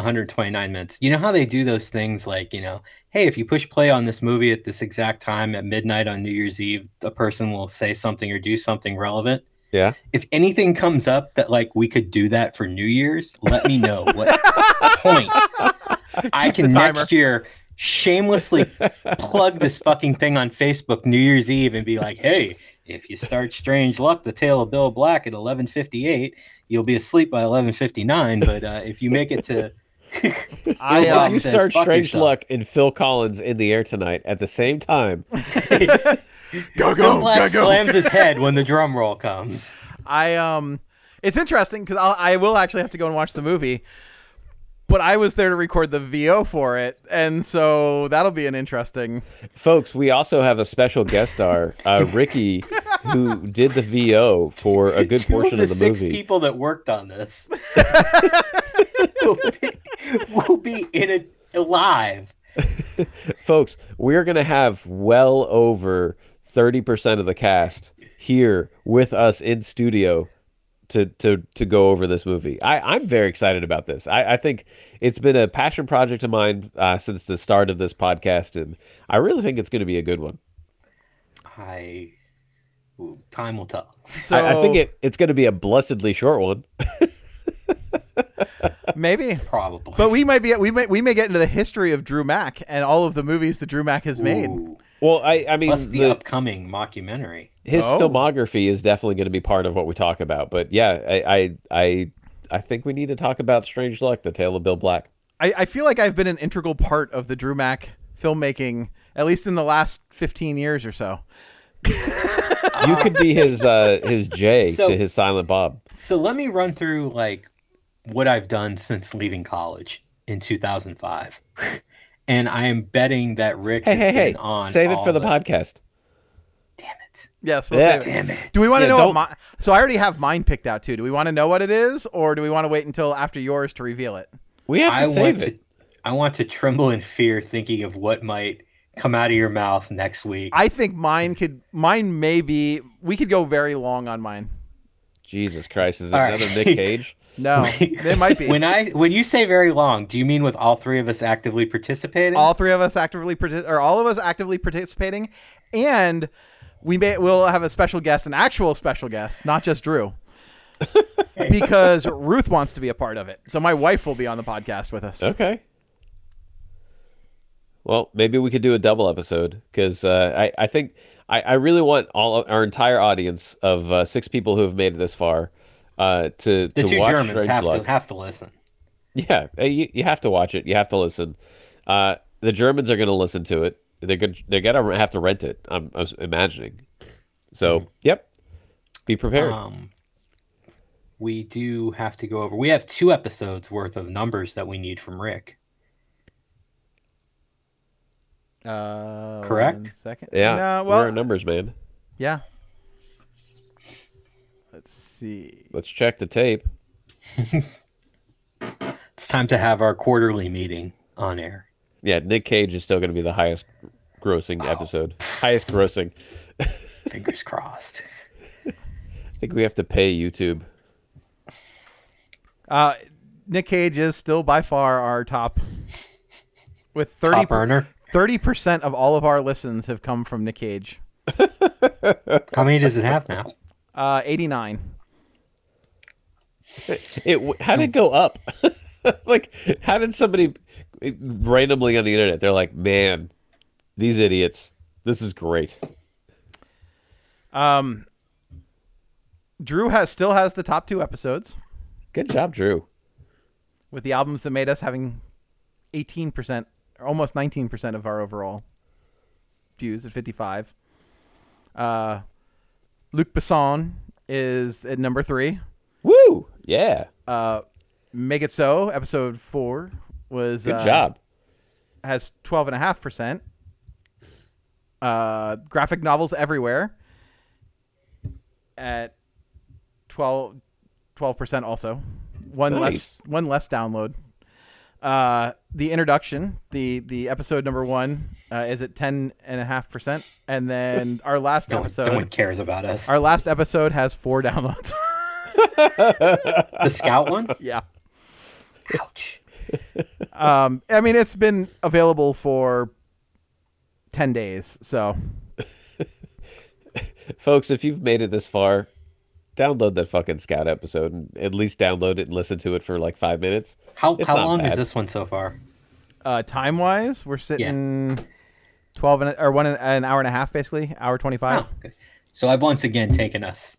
129 minutes. You know how they do those things like, you know, hey, if you push play on this movie at this exact time at midnight on New Year's Eve, a person will say something or do something relevant. Yeah. If anything comes up that like we could do that for New Year's, let me know what point I can next year shamelessly plug this fucking thing on Facebook New Year's Eve and be like, hey, if you start Strange Luck, the tale of Bill Black at 11:58, you'll be asleep by 11:59. But uh, if you make it to, I, Bill If you says, start Strange yourself." Luck and Phil Collins in the air tonight at the same time, go Bill Black slams his head when the drum roll comes. I um, it's interesting because I will actually have to go and watch the movie, but I was there to record the VO for it, and so that'll be an interesting. folks, we also have a special guest star, uh, Ricky, who did the VO for a good Two portion of the of the six movie. people that worked on this will, be, will be in it alive. folks, we're going to have well over 30% of the cast here with us in studio to to to go over this movie. I, I'm very excited about this. I, I think it's been a passion project of mine uh, since the start of this podcast, and I really think it's going to be a good one. I ooh, time will tell. So I, I think it, it's going to be a blessedly short one. maybe, Probably. but we might be we may we may get into the history of Drew Mack and all of the movies that Drew Mack has made. Ooh, Well, I, I mean, plus the, the- upcoming mockumentary. his Oh. filmography is definitely going to be part of what we talk about. But yeah, I, I I I think we need to talk about Strange Luck, the tale of Bill Black. I, I feel like I've been an integral part of the Drew Mack filmmaking, at least in the last fifteen years or so. You could be his uh his Jay So- to his Silent Bob. So let me run through like what I've done since leaving college in 2005. and I am betting that Rick Hey, has hey, hey! been on Save it for the the- podcast. Damn it. Yes, we'll Yeah. save it. Damn it. Do we want to Yeah, know what my, so I already have mine picked out too. Do we want to know what it is or do we want to wait until after yours to reveal it? We have to I want save to it. I want to tremble in fear thinking of what might come out of your mouth next week. I think mine could mine may be we could go very long on mine. Jesus Christ! Is it All another right. Nick Cage? No, it might be. when I when you say very long, do you mean with all three of us actively participating? all three of us actively partic- or all of us actively participating and we may we'll have a special guest an actual special guest not just drew because ruth wants to be a part of it so my wife will be on the podcast with us Okay. Well, maybe we could do a double episode because uh, I I think I, I really want all of our entire audience of uh, six people who have made it this far uh, to the to two watch Germans Strange have Luck. to have to listen. Yeah, uh, you, you have to watch it. You have to listen. Uh, the Germans are going to listen to it. They're going. They're going to have to rent it. I'm, I'm imagining. So, yep. Be prepared. Um, we do have to go over. We have two episodes worth of numbers that we need from Rick. uh Correct? one second yeah, no, we're a numbers man. yeah Let's see. Let's check the tape. It's time to have our quarterly meeting on air. Yeah, Nick Cage is still going to be the highest grossing episode. Highest grossing. Fingers crossed. I think we have to pay YouTube. Uh, Nick Cage is still by far our top. With 30 Top earner. percent of all of our listens have come from Nick Cage. How many does it have now? Uh, 89. It how did it go up? like how did somebody randomly on the internet? They're like, man, these idiots. This is great. Um, Drew has still has the top two episodes Good job, Drew. with the albums that made us having 18% or almost 19% of our overall views at 55. Uh, Luc Besson is at number three. Woo! Yeah. Uh, Make It So, episode four, was Good uh, job. has 12.5%. Uh, graphic novels everywhere at 12 percent also. One Nice. less one less download. Uh, the introduction, the the episode number one, uh, is at ten and a half percent, and then our last No one, episode, no one cares about us. our last episode has four downloads. the scout one? yeah. Ouch. Um, I mean, it's been available for ten days, so Folks, if you've made it this far, download that fucking Scout episode and at least download it and listen to it for like five minutes. How It's how not long is this one so far? uh, time wise, we're sitting twelve and, or one an hour and a half, basically hour twenty five. Oh, okay. So I've once again taken us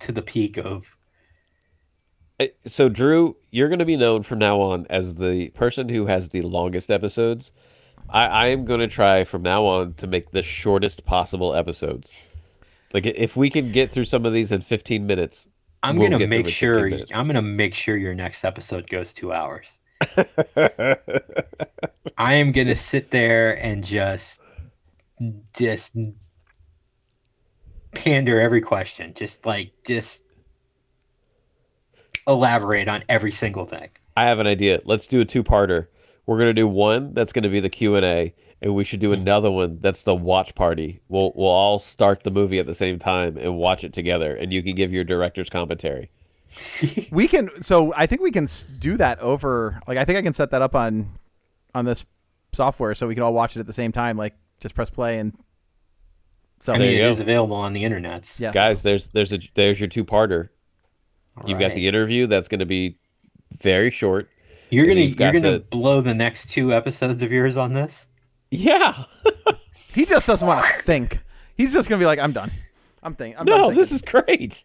to the peak of So, Drew, you're going to be known from now on as the person who has the longest episodes. I, I am going to try from now on to make the shortest possible episodes. Like, if we can get through some of these in 15 minutes, I'm we'll gonna make sure. I'm gonna make sure your next episode goes two hours. I am gonna sit there and just just pander every question. Just like just elaborate on every single thing. I have an idea. Let's do a two-parter. We're going to do one that's going to be the Q&A, and we should do hmm. another one that's the watch party. We'll, we'll all start the movie at the same time and watch it together, and you can give your director's commentary. We can. So I think we can do that over. Like I think I can set that up on on this software, so we can all watch it at the same time. Like just press play and. So I mean, you it go. is available on the internet. Yes. Guys, there's there's a there's your two-parter. You've got the interview that's going to be very short. You're gonna you've you're gonna the- blow the next two episodes of yours on this. Yeah. he just doesn't want to think. He's just gonna be like, I'm done. I'm thinking. I'm No, done this is great.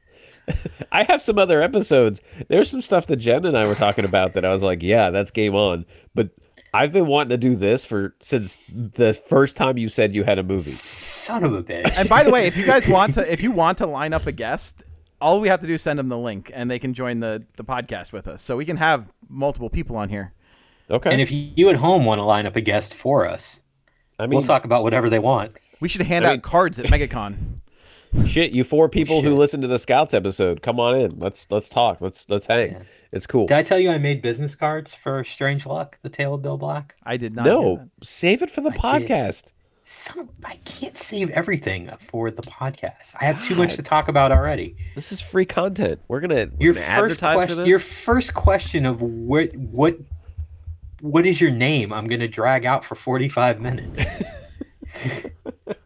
I have some other episodes. There's some stuff that Jen and I were talking about that I was like, yeah, that's game on. But I've been wanting to do this for since the first time you said you had a movie. Son of a bitch. And by the way, if you guys want to, if you want to line up a guest, all we have to do is send them the link, and they can join the the podcast with us. So we can have multiple people on here. Okay. and if you at home want to line up a guest for us, I mean, we'll talk about whatever they want. We should hand I out mean- cards at MegaCon. Shit, you four people who listen to the Scouts episode, come on in. Let's let's talk. Let's let's hang. Yeah. It's cool. Did I tell you I made business cards for Strange Luck, the Tale of Bill Black? I did not. No, save it for the I did. podcast. Some I can't save everything for the podcast. I have too much to talk about already. This is free content. We're gonna, we're Your gonna first advertise for question, this. your first question of what what what is your name? I'm gonna drag out for 45 minutes.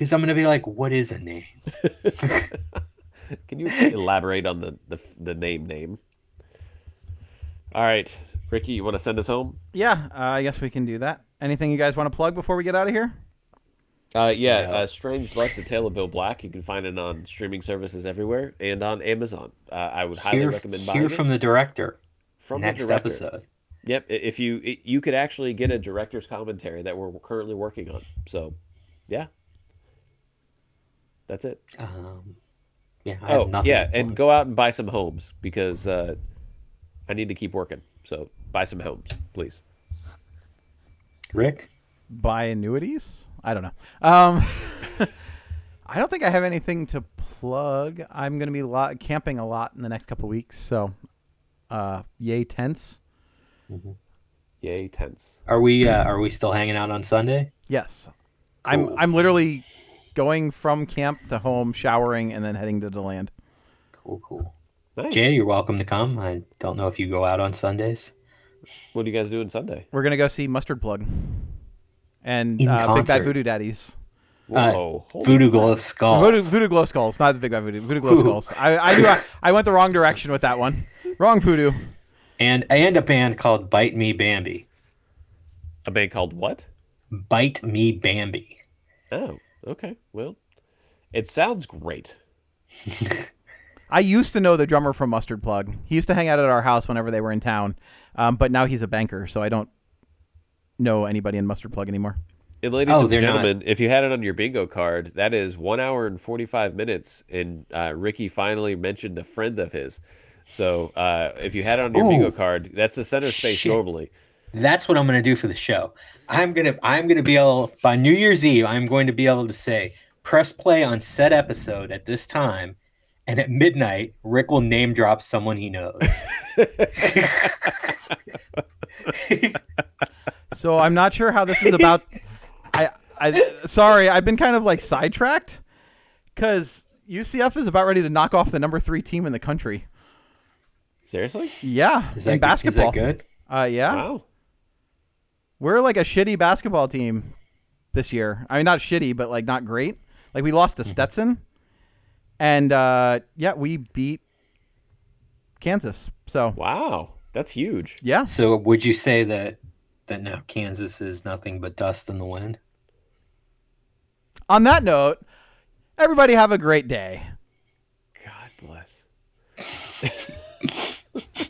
Because I'm gonna be like, what is a name? Can you elaborate on the, the the name name? All right, Ricky, you want to send us home? Yeah, uh, I guess we can do that. Anything you guys want to plug before we get out of here? Uh, yeah, uh, Strange Luck, The Tale of Bill Black. You can find it on streaming services everywhere and on Amazon. Uh, I would highly Hear, recommend buying hear it from the director from next the director. episode. Yep, if you you could actually get a director's commentary that we're currently working on. So, yeah, that's it. Um, yeah, I have Oh, nothing. yeah, and go out and buy some homes because uh, I need to keep working. So buy some homes, please. Rick. Buy annuities? I don't know. Um, I don't think I have anything to plug. I'm going to be lo- camping a lot in the next couple weeks, so uh, yay tents. Mm-hmm. Yay, tense. Are we uh, are we still hanging out on Sunday? Yes, I'm. I'm literally going from camp to home, showering, and then heading to the land. Cool, cool. Nice. Jay, you're welcome to come. I don't know if you go out on Sundays. What are you guys do doing Sunday? We're gonna go see Mustard Plug and uh, Big Bad. Voodoo Daddies. Whoa. holy Voodoo Glow Skulls. Voodoo, Voodoo Glow Skulls, not the Big Bad Voodoo. Voodoo Glow Skulls. I, I knew I, I went the wrong direction with that one. Wrong Voodoo. and and a band called Bite Me Bambi. A band called what? Bite Me Bambi. Oh, okay. Well, it sounds great. I used to know the drummer from Mustard Plug. He used to hang out at our house whenever they were in town, um, but now he's a banker, so I don't know anybody in Mustard Plug anymore. And ladies Oh, and they're not- gentlemen, if you had it on your bingo card, that is one hour and forty-five minutes. And uh, Ricky finally mentioned a friend of his. So uh, if you had it on your bingo card, that's the center space Shit. normally. That's what I'm gonna do for the show. I'm gonna I'm gonna be able by New Year's Eve. I'm going to be able to say press play on said episode at this time, and at midnight, Rick will name drop someone he knows. So I'm not sure how this is about. I, I sorry, I've been kind of like sidetracked because UCF is about ready to knock off the number three team in the country. Seriously? Yeah, Is in that good- basketball. Is that good? Uh, yeah, Wow. We're like a shitty basketball team this year. I mean, not shitty, but like not great. Like we lost to Stetson, and uh, yeah, we beat Kansas. So Wow. That's huge. yeah, So would you say that that now Kansas is nothing but dust in the wind? on that note, everybody have a great day. God bless.